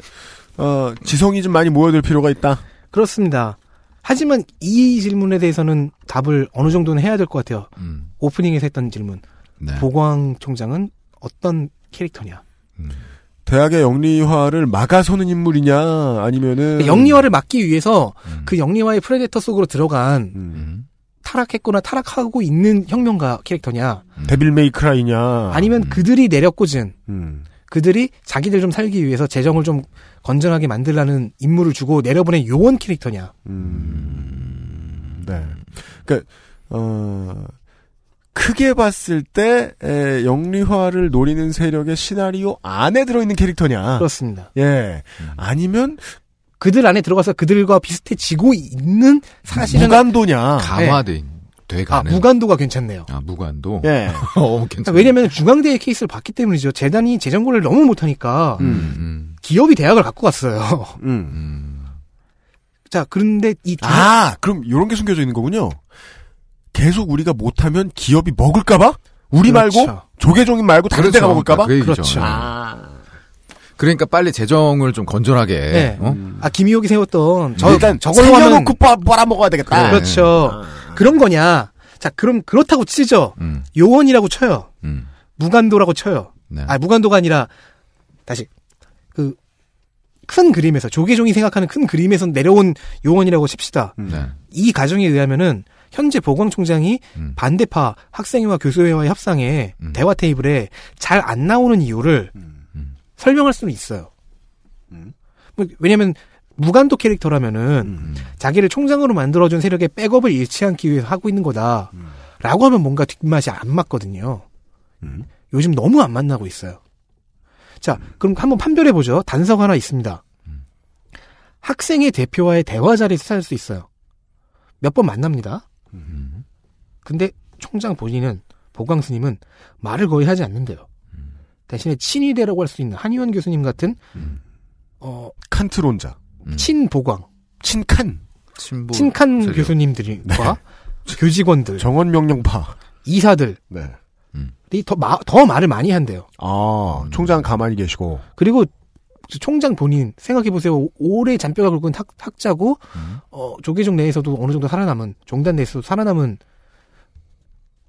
어, 지성이 좀 많이 모여들 필요가 있다. 그렇습니다. 하지만 이 질문에 대해서는 답을 어느 정도는 해야 될 것 같아요. 음. 오프닝에서 했던 질문. 네. 보광 총장은 어떤 캐릭터냐? 대학의 영리화를 막아서는 인물이냐 아니면은 그 영리화를 막기 위해서 음. 그 영리화의 predator 속으로 들어간 음. 타락했거나 타락하고 있는 혁명가 캐릭터냐 데빌 메이크라이냐 아니면 그들이 내려꽂은 음. 그들이 자기들 좀 살기 위해서 재정을 좀 건전하게 만들라는 임무를 주고 내려보낸 요원 캐릭터냐 네. 그러니까 어 크게 봤을 때 에, 영리화를 노리는 세력의 시나리오 안에 들어있는 캐릭터냐? 그렇습니다. 예. 아니면 그들 안에 들어가서 그들과 비슷해지고 있는 사실은 무간도냐? 강화돼 아 돼가는. 무간도가 괜찮네요. 아 무간도. 예. 어 괜찮. 왜냐면 중앙대의 케이스를 봤기 때문이죠. 재단이 재정 관리를 너무 못하니까 음. 음. 기업이 대학을 갖고 갔어요. 음. 음. 자 그런데 이 두- 아, 그럼 이런 게 숨겨져 있는 거군요. 계속 우리가 못하면 기업이 먹을까봐? 우리 그렇죠. 말고 조계종인 말고 다른 데가 먹을까봐? 그 얘기죠. 그렇죠. 아. 그러니까 빨리 재정을 좀 건전하게. 네. 어? 아 김희옥이 세웠던 저 일단 저걸로 하면 생겨놓고 빨- 빨아 먹어야 되겠다. 그래. 그렇죠. 그런 거냐? 자 그럼 그렇다고 치죠. 음. 요원이라고 쳐요. 음. 무간도라고 쳐요. 네. 아 무간도가 아니라 다시 그 큰 그림에서 조계종이 생각하는 큰 그림에서 내려온 요원이라고 칩시다. 네. 이 가정에 의하면은 현재 보광 총장이 음. 반대파 학생회와 교수회와의 협상에 음. 대화 테이블에 잘 안 나오는 이유를 음. 설명할 수는 있어요. 음. 뭐, 왜냐면 무간도 캐릭터라면은 음. 자기를 총장으로 만들어준 세력의 백업을 잃지 않기 위해서 하고 있는 거다. 라고 하면 뭔가 뒷맛이 안 맞거든요. 음. 요즘 너무 안 만나고 있어요. 자, 그럼 한번 판별해 보죠. 단서가 하나 있습니다. 학생의 대표와의 대화 자리에서 찾을 수 있어요. 몇 번 만납니다. 음. 근데 총장 본인은, 보광 스님은 말을 거의 하지 않는데요. 대신에 친위대라고 할 수 있는 한의원 교수님 같은, 어, 칸트론자. 음. 친보광, 친칸. 친보. 친칸 세력. 교수님들과 교직원들, 정원 명령파. 이사들이 네. 더, 마- 더 말을 많이 한대요. 아, 총장 가만히 계시고. 그리고 총장 본인 생각해 보세요. 오래 잔뼈가 굵은 학, 학자고 음. 어, 조계종 내에서도 어느 정도 살아남은 종단 내에서도 살아남은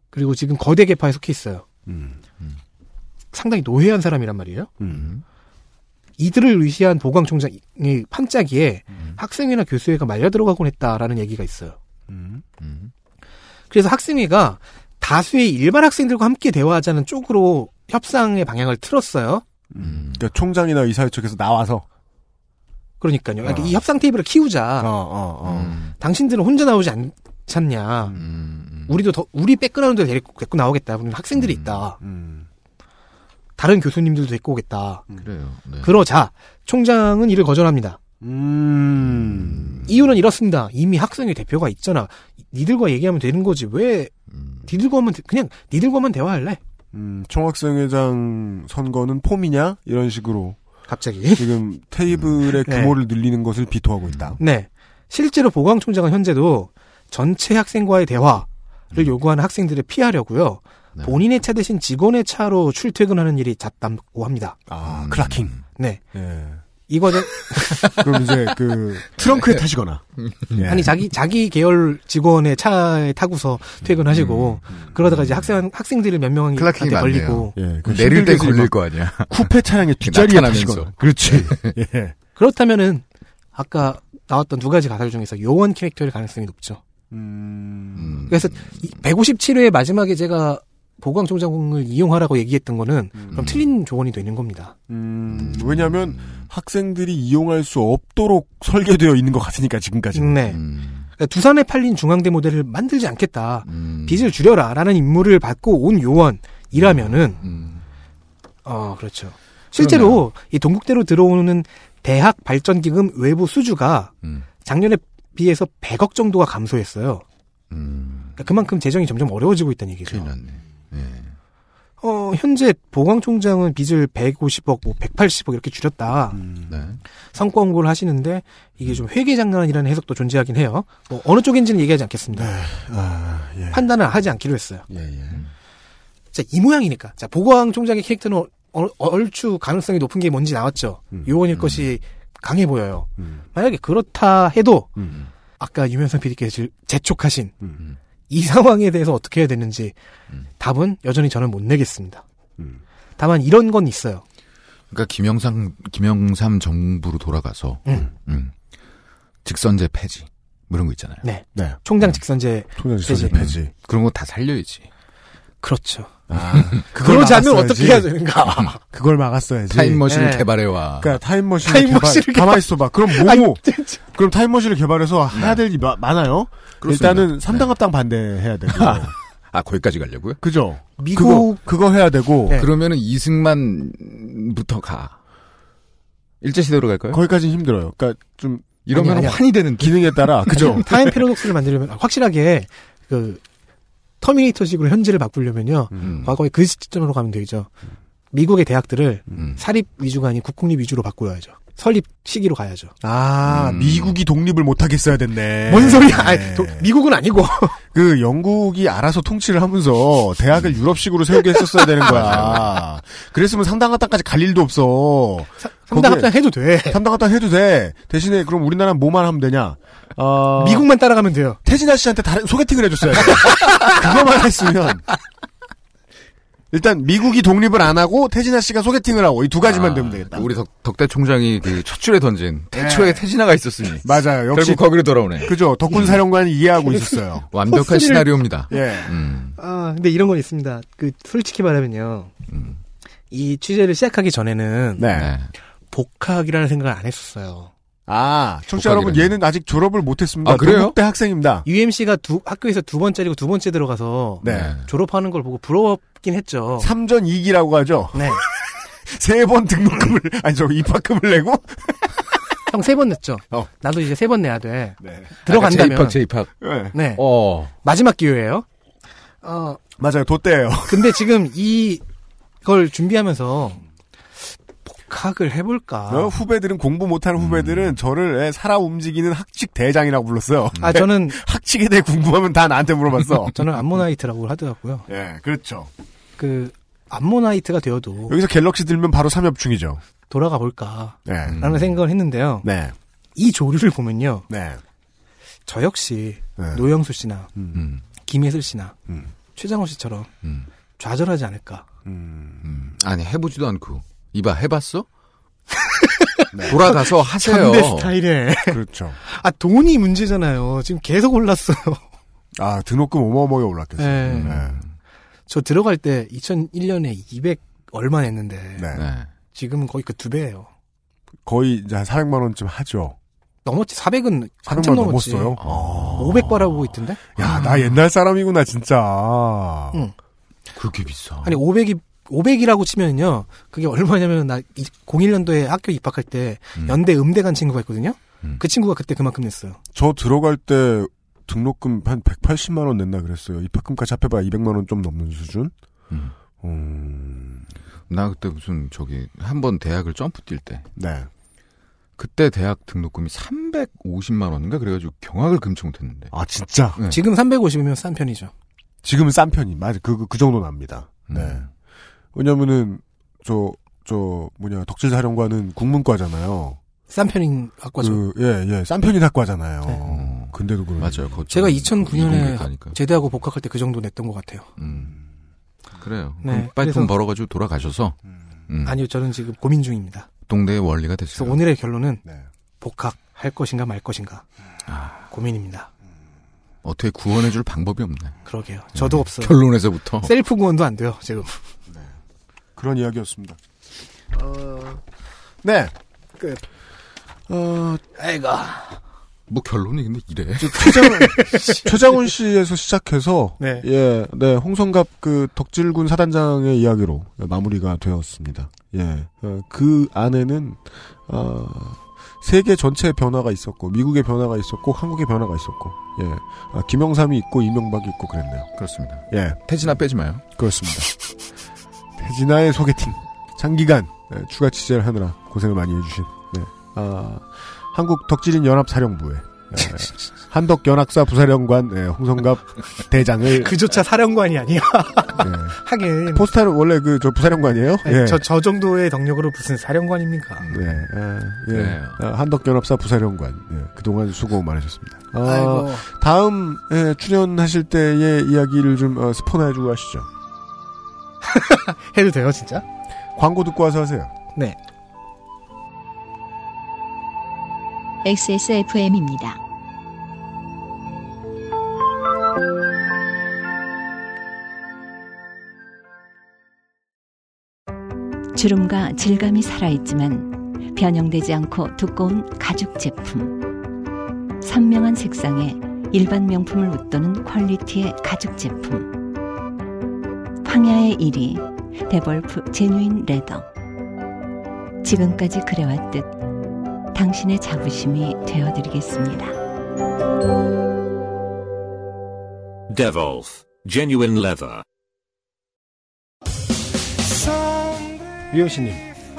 그리고 지금 거대 계파에 속해 있어요. 음. 상당히 노회한 사람이란 말이에요. 음. 이들을 의시한 보광 총장의 판짜기에 음. 학생회나 교수회가 말려 들어가곤 했다라는 얘기가 있어요. 음. 음. 그래서 학생회가 다수의 일반 학생들과 함께 대화하자는 쪽으로 협상의 방향을 틀었어요. 음. 그러니까 총장이나 이사회 측에서 나와서. 그러니까요. 그러니까 어. 이 협상 테이블을 키우자. 어, 어, 어. 음. 당신들은 혼자 나오지 않잖냐. 음. 음. 우리도 더 우리 백그라운드 데리고, 데리고 나오겠다. 우리는 학생들이 있다. 음. 다른 교수님들도 데리고 오겠다. 그래요. 네. 그러자 총장은 이를 거절합니다. 음. 이유는 이렇습니다. 이미 학생회 대표가 있잖아. 니들과 얘기하면 되는 거지. 왜 니들과 하면 돼- 그냥 니들과만 대화할래? 음, 총학생회장 선거는 폼이냐? 이런 식으로. 갑자기. 지금 테이블의 네. 규모를 늘리는 것을 비토하고 있다. 네. 실제로 보광 총장은 현재도 전체 학생과의 대화를 음. 요구하는 학생들을 피하려고요. 네. 본인의 차 대신 직원의 차로 출퇴근하는 일이 잦다고 합니다. 아, 클라킹. 네. 예. 이거는 그럼 이제 그 트렁크에 타시거나. 예. 아니 자기 자기 계열 직원의 차에 타고서 퇴근하시고 음, 그러다가 이제 학생 학생들을 몇 명한테 걸리고 예, 그 내릴 때 걸릴 막거 아니야. 쿠페 차량의 뒷자리에. 타시거나. 그렇지. 예. 그렇다면은 아까 나왔던 두 가지 가설 중에서 요원 캐릭터일 가능성이 높죠. 음. 그래서 157회 마지막에 제가 보광 총장을 이용하라고 얘기했던 거는 그럼 틀린 조언이 되는 겁니다. 음, 왜냐하면 학생들이 이용할 수 없도록 설계되어 있는 것 같으니까 지금까지. 네. 음. 그러니까 두산에 팔린 중앙대 모델을 만들지 않겠다. 음. 빚을 줄여라라는 임무를 받고 온 요원이라면은 음. 어 그렇죠. 실제로 이 동국대로 들어오는 대학 발전기금 외부 수주가 음. 작년에 비해서 100억 정도가 감소했어요. 음. 그러니까 그만큼 재정이 점점 어려워지고 있다는 얘기죠. 났네. 예. 어, 현재 보광 총장은 빚을 150억, 뭐 180억 이렇게 줄였다. 네. 성과 홍보를 하시는데 이게 좀 회계 장난이라는 해석도 존재하긴 해요. 뭐 어느 쪽인지는 얘기하지 않겠습니다. 아, 예. 판단을 하지 않기로 했어요. 예, 예. 자, 이 모양이니까. 자, 보광 총장의 캐릭터는 어- 얼추 가능성이 높은 게 뭔지 나왔죠. 요원일 것이 강해 보여요. 음. 만약에 그렇다 해도 음. 아까 유명선 PD께서 재촉하신 이 상황에 대해서 어떻게 해야 되는지 답은 여전히 저는 못 내겠습니다. 음. 다만 이런 건 있어요. 그러니까 김영삼 김영삼 정부로 돌아가서 음. 음. 직선제 폐지 뭐 이런 거 있잖아요. 네. 네. 총장 직선제 총장 직선제 폐지. 폐지. 그런 거 다 살려야지. 그렇죠. 아, 그러지 않으면 막았어야지. 어떻게 해야 되는가? 그걸 막았어야지. 타임머신을 네. 개발해와. 그러니까 타임머신을 타임머신을 개발, 가만히 있어봐. 그럼 뭐고? 그럼 타임머신을 개발해서 해야 될 일이 마- 많아요? 그렇습니다. 일단은 삼당합당 반대해야 되고. 아 거기까지 가려고요? 그죠? 미국- 그거, 그거 해야 되고. 네. 그러면은 이승만부터 가. 일제 시대로 갈까요? 거기까지는 힘들어요. 그러니까 좀 이러면 아니, 아니야. 환이 되는 기능에 따라 그죠? time paradox를 만들려면 확실하게 그 터미네이터식으로 현재를 바꾸려면요. 음. 과거의 그 시점으로 가면 되죠. 미국의 대학들을 음. 사립 위주가 아닌 국공립 위주로 바꾸어야죠. 설립 시기로 가야죠. 아, 음. 미국이 독립을 못하겠어야 됐네. 뭔 소리야? 아니, 도- 미국은 아니고. 그 영국이 알아서 통치를 하면서 대학을 유럽식으로 세우게 했었어야 되는 거야. 그랬으면 상당하다까지 갈 일도 없어. 상당합당 해도 돼. 상당하다 해도 돼. 대신에 그럼 우리나라는 뭐만 하면 되냐? 어, 미국만 따라가면 돼요. 태진아 씨한테 다른 소개팅을 해줬어야 돼. 그거만 했으면. 일단 미국이 독립을 안 하고 태진아 씨가 소개팅을 하고 이 두 가지만 아, 되면 되겠다. 우리 덕, 덕대 총장이 그 첫 줄에 던진 태초에 태진아가 있었으니 맞아요. 역시 결국 거기로 돌아오네. 그죠. 덕군 사령관이 이해하고 있었어요. 완벽한 시나리오입니다. 예. 음. 아, 근데 이런 건 있습니다. 그, 솔직히 말하면요. 음. 이 취재를 시작하기 전에는 네. 네. 복학이라는 생각을 안 했었어요. 아, 청취자. 여러분, 얘는 아직 졸업을 못했습니다. 아, 그래요? 동국대 학생입니다. UMC가 두, 학교에서 두 번째리고 두 번째 들어가서 네. 졸업하는 걸 보고 부러웠긴 했죠. 3전 2기라고 하죠. 네. 세 번 등록금을, 아니, 저 입학금을 내고? 형 세 번 냈죠. 어. 나도 이제 세 번 내야 돼. 네. 들어간다면. 아, 재입학, 재입학. 네. 네. 어. 마지막 기회예요. 어, 맞아요. 돛대예요 근데 지금 이 걸 준비하면서 복학을 해볼까? 어, 후배들은 공부 못하는 후배들은 저를 예, 살아 움직이는 학칙 대장이라고 불렀어요. 아, 저는, 학칙에 대해 궁금하면 다 나한테 물어봤어. 저는 암모나이트라고 하더라고요. 예, 그렇죠. 그, 암모나이트가 되어도 여기서 갤럭시 들면 바로 삼엽충이죠. 돌아가 볼까? 네. 라는 생각을 했는데요. 네. 이 조류를 보면요. 네. 저 역시 네. 노영수 씨나 음. 김혜슬 씨나 음. 최장호 씨처럼 음. 좌절하지 않을까. 음. 음. 아니 해보지도 않고 이봐 해봤어? 돌아가서 하세요. 현대 스타일에. 그렇죠. 아, 돈이 문제잖아요. 지금 계속 올랐어요. 아, 등록금 어마어마하게 올랐겠어요. 네. 네. 저 들어갈 때 2001년에 200 얼마 냈는데 네. 네. 지금은 거의 그 두 배예요. 거의 이제 한 400만 원쯤 하죠. 넘었지. 400은 400만 한참 원 넘었지. 넘었어요. 500 바라보고 있던데? 야, 나 옛날 사람이구나, 진짜. 응. 그렇게 비싸. 아니 500이 500이라고 치면요. 그게 얼마냐면 나 01년도에 학교 입학할 때 연대 음대 간 친구가 있거든요. 그 친구가 그때 그만큼 냈어요. 저 들어갈 때 등록금 한 180만 원 냈나 그랬어요. 입학금까지 합해봐야 200만 원 좀 넘는 수준. 음. 나 그때 무슨 저기 한 번 대학을 점프 뛸 때. 네. 그때 대학 등록금이 350만 원인가 그래가지고 경악을 금치 못했는데. 아 진짜? 네. 지금 350이면 싼 편이죠. 지금은 싼 편이 맞아 그그 정도 납니다. 네. 음. 왜냐면은 저 저 뭐냐 덕질 사령관은 국문과잖아요. 싼 편인 학과죠. 그, 예, 예, 싼 편인 학과잖아요. 근데도 그런. 맞아요. 제가 좀 2009년에 이공계과니까. 제대하고 복학할 때 그 정도 냈던 것 같아요. 음. 그래요. 네, 그럼 빨리 돈 그래서- 벌어가지고 돌아가셔서 음. 아니요, 저는 지금 고민 중입니다. 동대의 원리가 그래서 됐어요. 오늘의 결론은 네. 복학할 것인가 말 것인가 아. 고민입니다. 어떻게 구원해줄 방법이 없네. 그러게요. 저도 없어요. 결론에서부터. 셀프 구원도 안 돼요, 지금. 그런 이야기였습니다. 네. 끝. 어, 아이고. 뭐 결론이 근데 이래. 최장훈, 최장훈 씨에서 시작해서 네. 예, 네 홍성갑 그 덕질군 사단장의 이야기로 마무리가 되었습니다. 예, 어, 그 안에는 어, 세계 전체의 변화가 있었고 미국의 변화가 있었고 한국의 변화가 있었고 예, 아, 김영삼이 있고 이명박이 있고 그랬네요. 그렇습니다. 예, 태진아 빼지 마요. 그렇습니다. 태진아의 소개팅 장기간 예, 추가 취재를 하느라 고생을 많이 해주신 네. 아, 한국 덕질인 연합사령부의 예, 한덕 연합사 부사령관 예, 홍성갑 대장을 그조차 사령관이 아니야. 예. 하긴. 포스타는 원래 그 저 부사령관이에요? 아니, 예. 저, 저 정도의 덕력으로 무슨 사령관입니까? 네, 아, 예. 그래요. 아, 한덕 연합사 부사령관. 예, 그동안 수고 많으셨습니다. 아. 다음, 예, 출연하실 때의 이야기를 좀, 어, 스포나해주고 하시죠. 해도 돼요, 진짜? 광고 듣고 와서 하세요. 네. XSFM입니다. 주름과 질감이 살아있지만 변형되지 않고 두꺼운 가죽 제품. 선명한 색상에 일반 명품을 웃도는 퀄리티의 가죽 제품. 황야의 1위 데볼프 제뉴인 레더. 지금까지 그래왔듯 당신의 자부심이 되어드리겠습니다. Devolf. Genuine leather. 유현 씨님,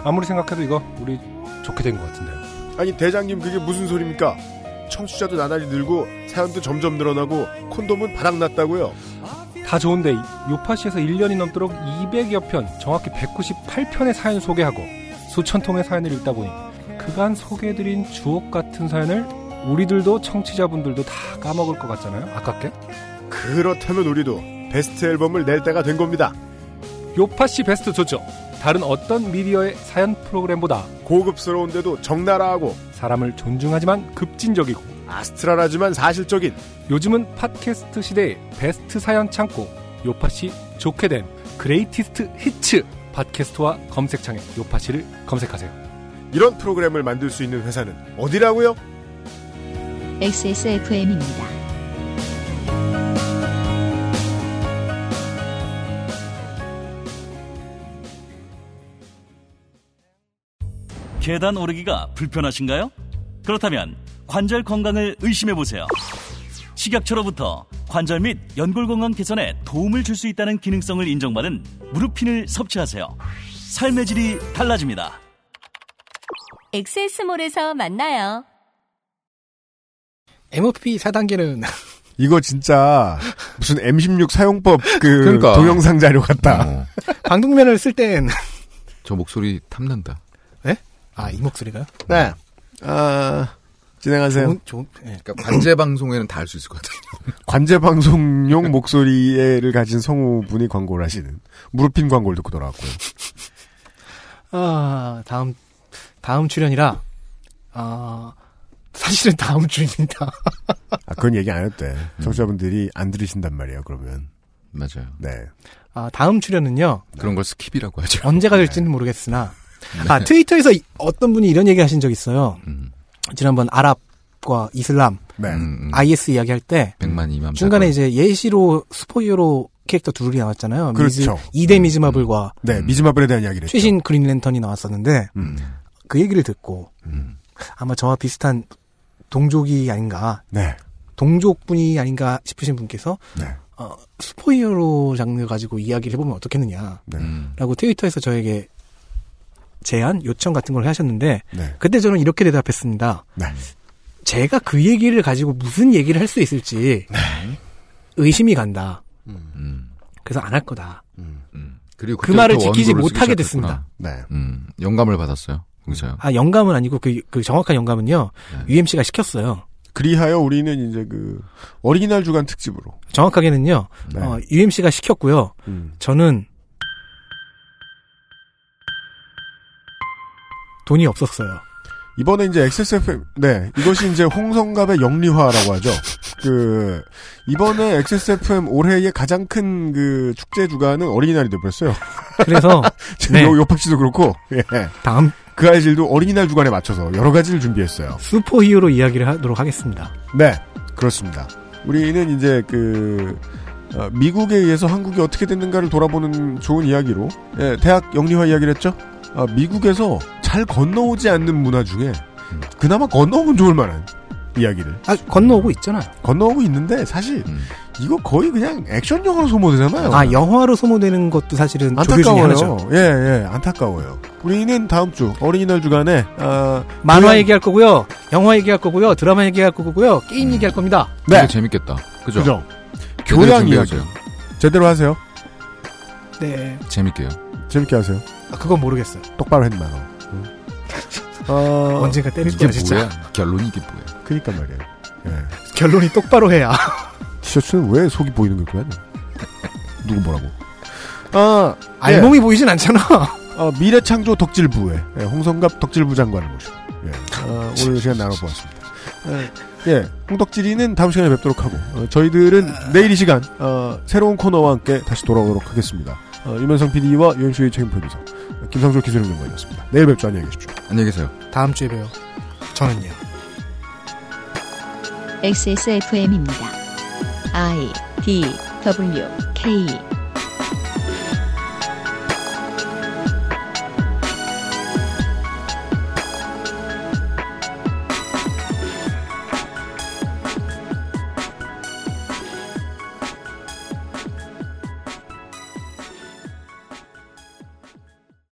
아무리 생각해도 이거 우리 좋게 된 것 같은데요. 아니, 대장님, 그게 무슨 소리입니까? 청취자도 나날이 늘고, 사연도 점점 늘어나고, 콘돔은 바닥났다고요? 다 좋은데 요파시에서 1년이 넘도록 200여 편, 정확히 198편의 사연 소개하고 수천 통의 사연을 읽다 보니 그간 소개해드린 주옥 같은 사연을 우리들도 청취자분들도 다 까먹을 것 같잖아요. 아깝게. 그렇다면 우리도 베스트 앨범을 낼 때가 된 겁니다. 요파시 베스트 좋죠. 다른 어떤 미디어의 사연 프로그램보다 고급스러운데도 적나라하고 사람을 존중하지만 급진적이고 아스트랄하지만 사실적인 요즘은 팟캐스트 시대의 베스트 사연 창고 요파시 좋게 된 Greatest Hits 팟캐스트와 검색창에 요파시를 검색하세요. 이런 프로그램을 만들 수 있는 회사는 어디라고요? XSFM입니다. 계단 오르기가 불편하신가요? 그렇다면 관절 건강을 의심해 보세요. 식약처로부터 관절 및 연골 건강 개선에 도움을 줄 수 있다는 기능성을 인정받은 무릎핀을 섭취하세요. 삶의 질이 달라집니다. 엑세스몰에서 만나요. MOP 4단계는 이거 진짜 무슨 M16 사용법 그 그러니까. 동영상 자료 같다. 어. 방독면을 쓸 땐. 저 목소리 탐난다. 네? 아, 이 목소리가요? 네. 아, 진행하세요. 좋은, 좋은, 네. 그러니까 관제 방송에는 다 할 수 있을 것 같아요. 관제 방송용 목소리를 가진 성우분이 광고를 하시는 무릎핀 광고를 듣고 돌아왔고요. 아, 다음, 다음 출연이라, 아, 사실은 다음 주입니다. 아, 그건 얘기 안 했대. 청취자분들이 안 들으신단 말이에요, 그러면. 맞아요. 네. 아, 다음 출연은요. 그런 걸 skip이라고 하죠. 언제가 될지는 모르겠으나. 네. 아, 트위터에서 이- 어떤 분이 이런 얘기 하신 적 있어요. 음. 지난번 아랍과 이슬람, 네. 음, 음. IS 이야기 할 때, 백만 이맘 중간에. 이제 예시로 슈퍼히어로 캐릭터 둘이 나왔잖아요. 그렇죠. 미즈, 2대 미즈마블과 네, 미즈마블에 대한 이야기를 최신 그린랜턴이 나왔었는데 음. 그 얘기를 듣고 아마 저와 비슷한 동족이 아닌가 네. 동족분이 아닌가 싶으신 분께서 네. 어, 슈퍼히어로 장르 가지고 이야기를 해보면 어떻겠느냐 네. 라고 트위터에서 저에게 제안 요청 같은 걸 하셨는데 네. 그때 저는 이렇게 대답했습니다. 네. 제가 그 얘기를 가지고 무슨 얘기를 할 수 있을지 네. 의심이 간다. 음. 그래서 안 할 거다. 그리고 그 말을 지키지 못하게. 됐습니다. 네. 음, 영감을 받았어요. 거기서요. 아 영감은 아니고 그, 그 정확한 영감은요 UMC가 시켰어요. 그리하여 우리는 이제 그 어린이날 주간 특집으로 정확하게는요 네. 어, UMC가 시켰고요. 음. 저는 돈이 없었어요. 이번에 이제 XSFM, 네, 이것이 이제 홍성갑의 영리화라고 하죠. 그, 이번에 XSFM 올해의 가장 큰 그 축제 주간은 어린이날이 되버렸어요. 그래서, 지금 네. 요, 요팍 씨도 그렇고, 예. 다음, 그 아이들도 어린이날 주간에 맞춰서 여러 가지를 준비했어요. 슈퍼 히어로 이야기를 하도록 하겠습니다. 네, 그렇습니다. 우리는 이제 그, 어, 미국에 의해서 한국이 어떻게 됐는가를 돌아보는 좋은 이야기로, 예, 대학 영리화 이야기를 했죠? 아, 미국에서 잘 건너오지 않는 문화 중에 그나마 건너오면 좋을 만한 이야기를. 아, 건너오고 있잖아요. 건너오고 있는데 사실 이거 거의 그냥 액션 영화로 소모되잖아요. 아, 영화로 소모되는 것도 사실은 안타까워요. 예, 예, 안타까워요. 우리는 다음 주 어린이날 주간에 아, 만화 교양- 얘기할 거고요. 영화 얘기할 거고요. 드라마 얘기할 거고요. 게임 얘기할 겁니다. 네. 재밌겠다. 그죠? 그죠? 교양 이야기. 제대로 하세요. 네. 재밌게요. 재밌게 하세요. 아, 그건 모르겠어요. 똑바로 했나 너. 응. 어, 언젠가 때릴 이게 거야, 진짜. 뭐야? 결론이 이게 뭐야? 그니까 말이에요. 예. 결론이 똑바로 해야. 티셔츠는 왜 속이 보이는 거야? 누구 뭐라고? 아, 알몸이 보이진 않잖아. 어, 미래창조 덕질부에 예, 홍성갑 덕질부 장관을 모시고 예, 어, 오늘 시간 나눠보았습니다. 예, 예, 홍덕질이는 다음 시간에 뵙도록 하고 어, 저희들은 내일 이 시간 어, 새로운 코너와 함께 다시 돌아오도록 하겠습니다. 어, 유면성 PD와 유현수의 책임 프로듀서 어, 김성조 기술행정관이었습니다. 내일 뵙죠. 안녕히 계십시오. 안녕히 계세요. 다음 주에 봬요. 저는요. XSFM입니다. I D W K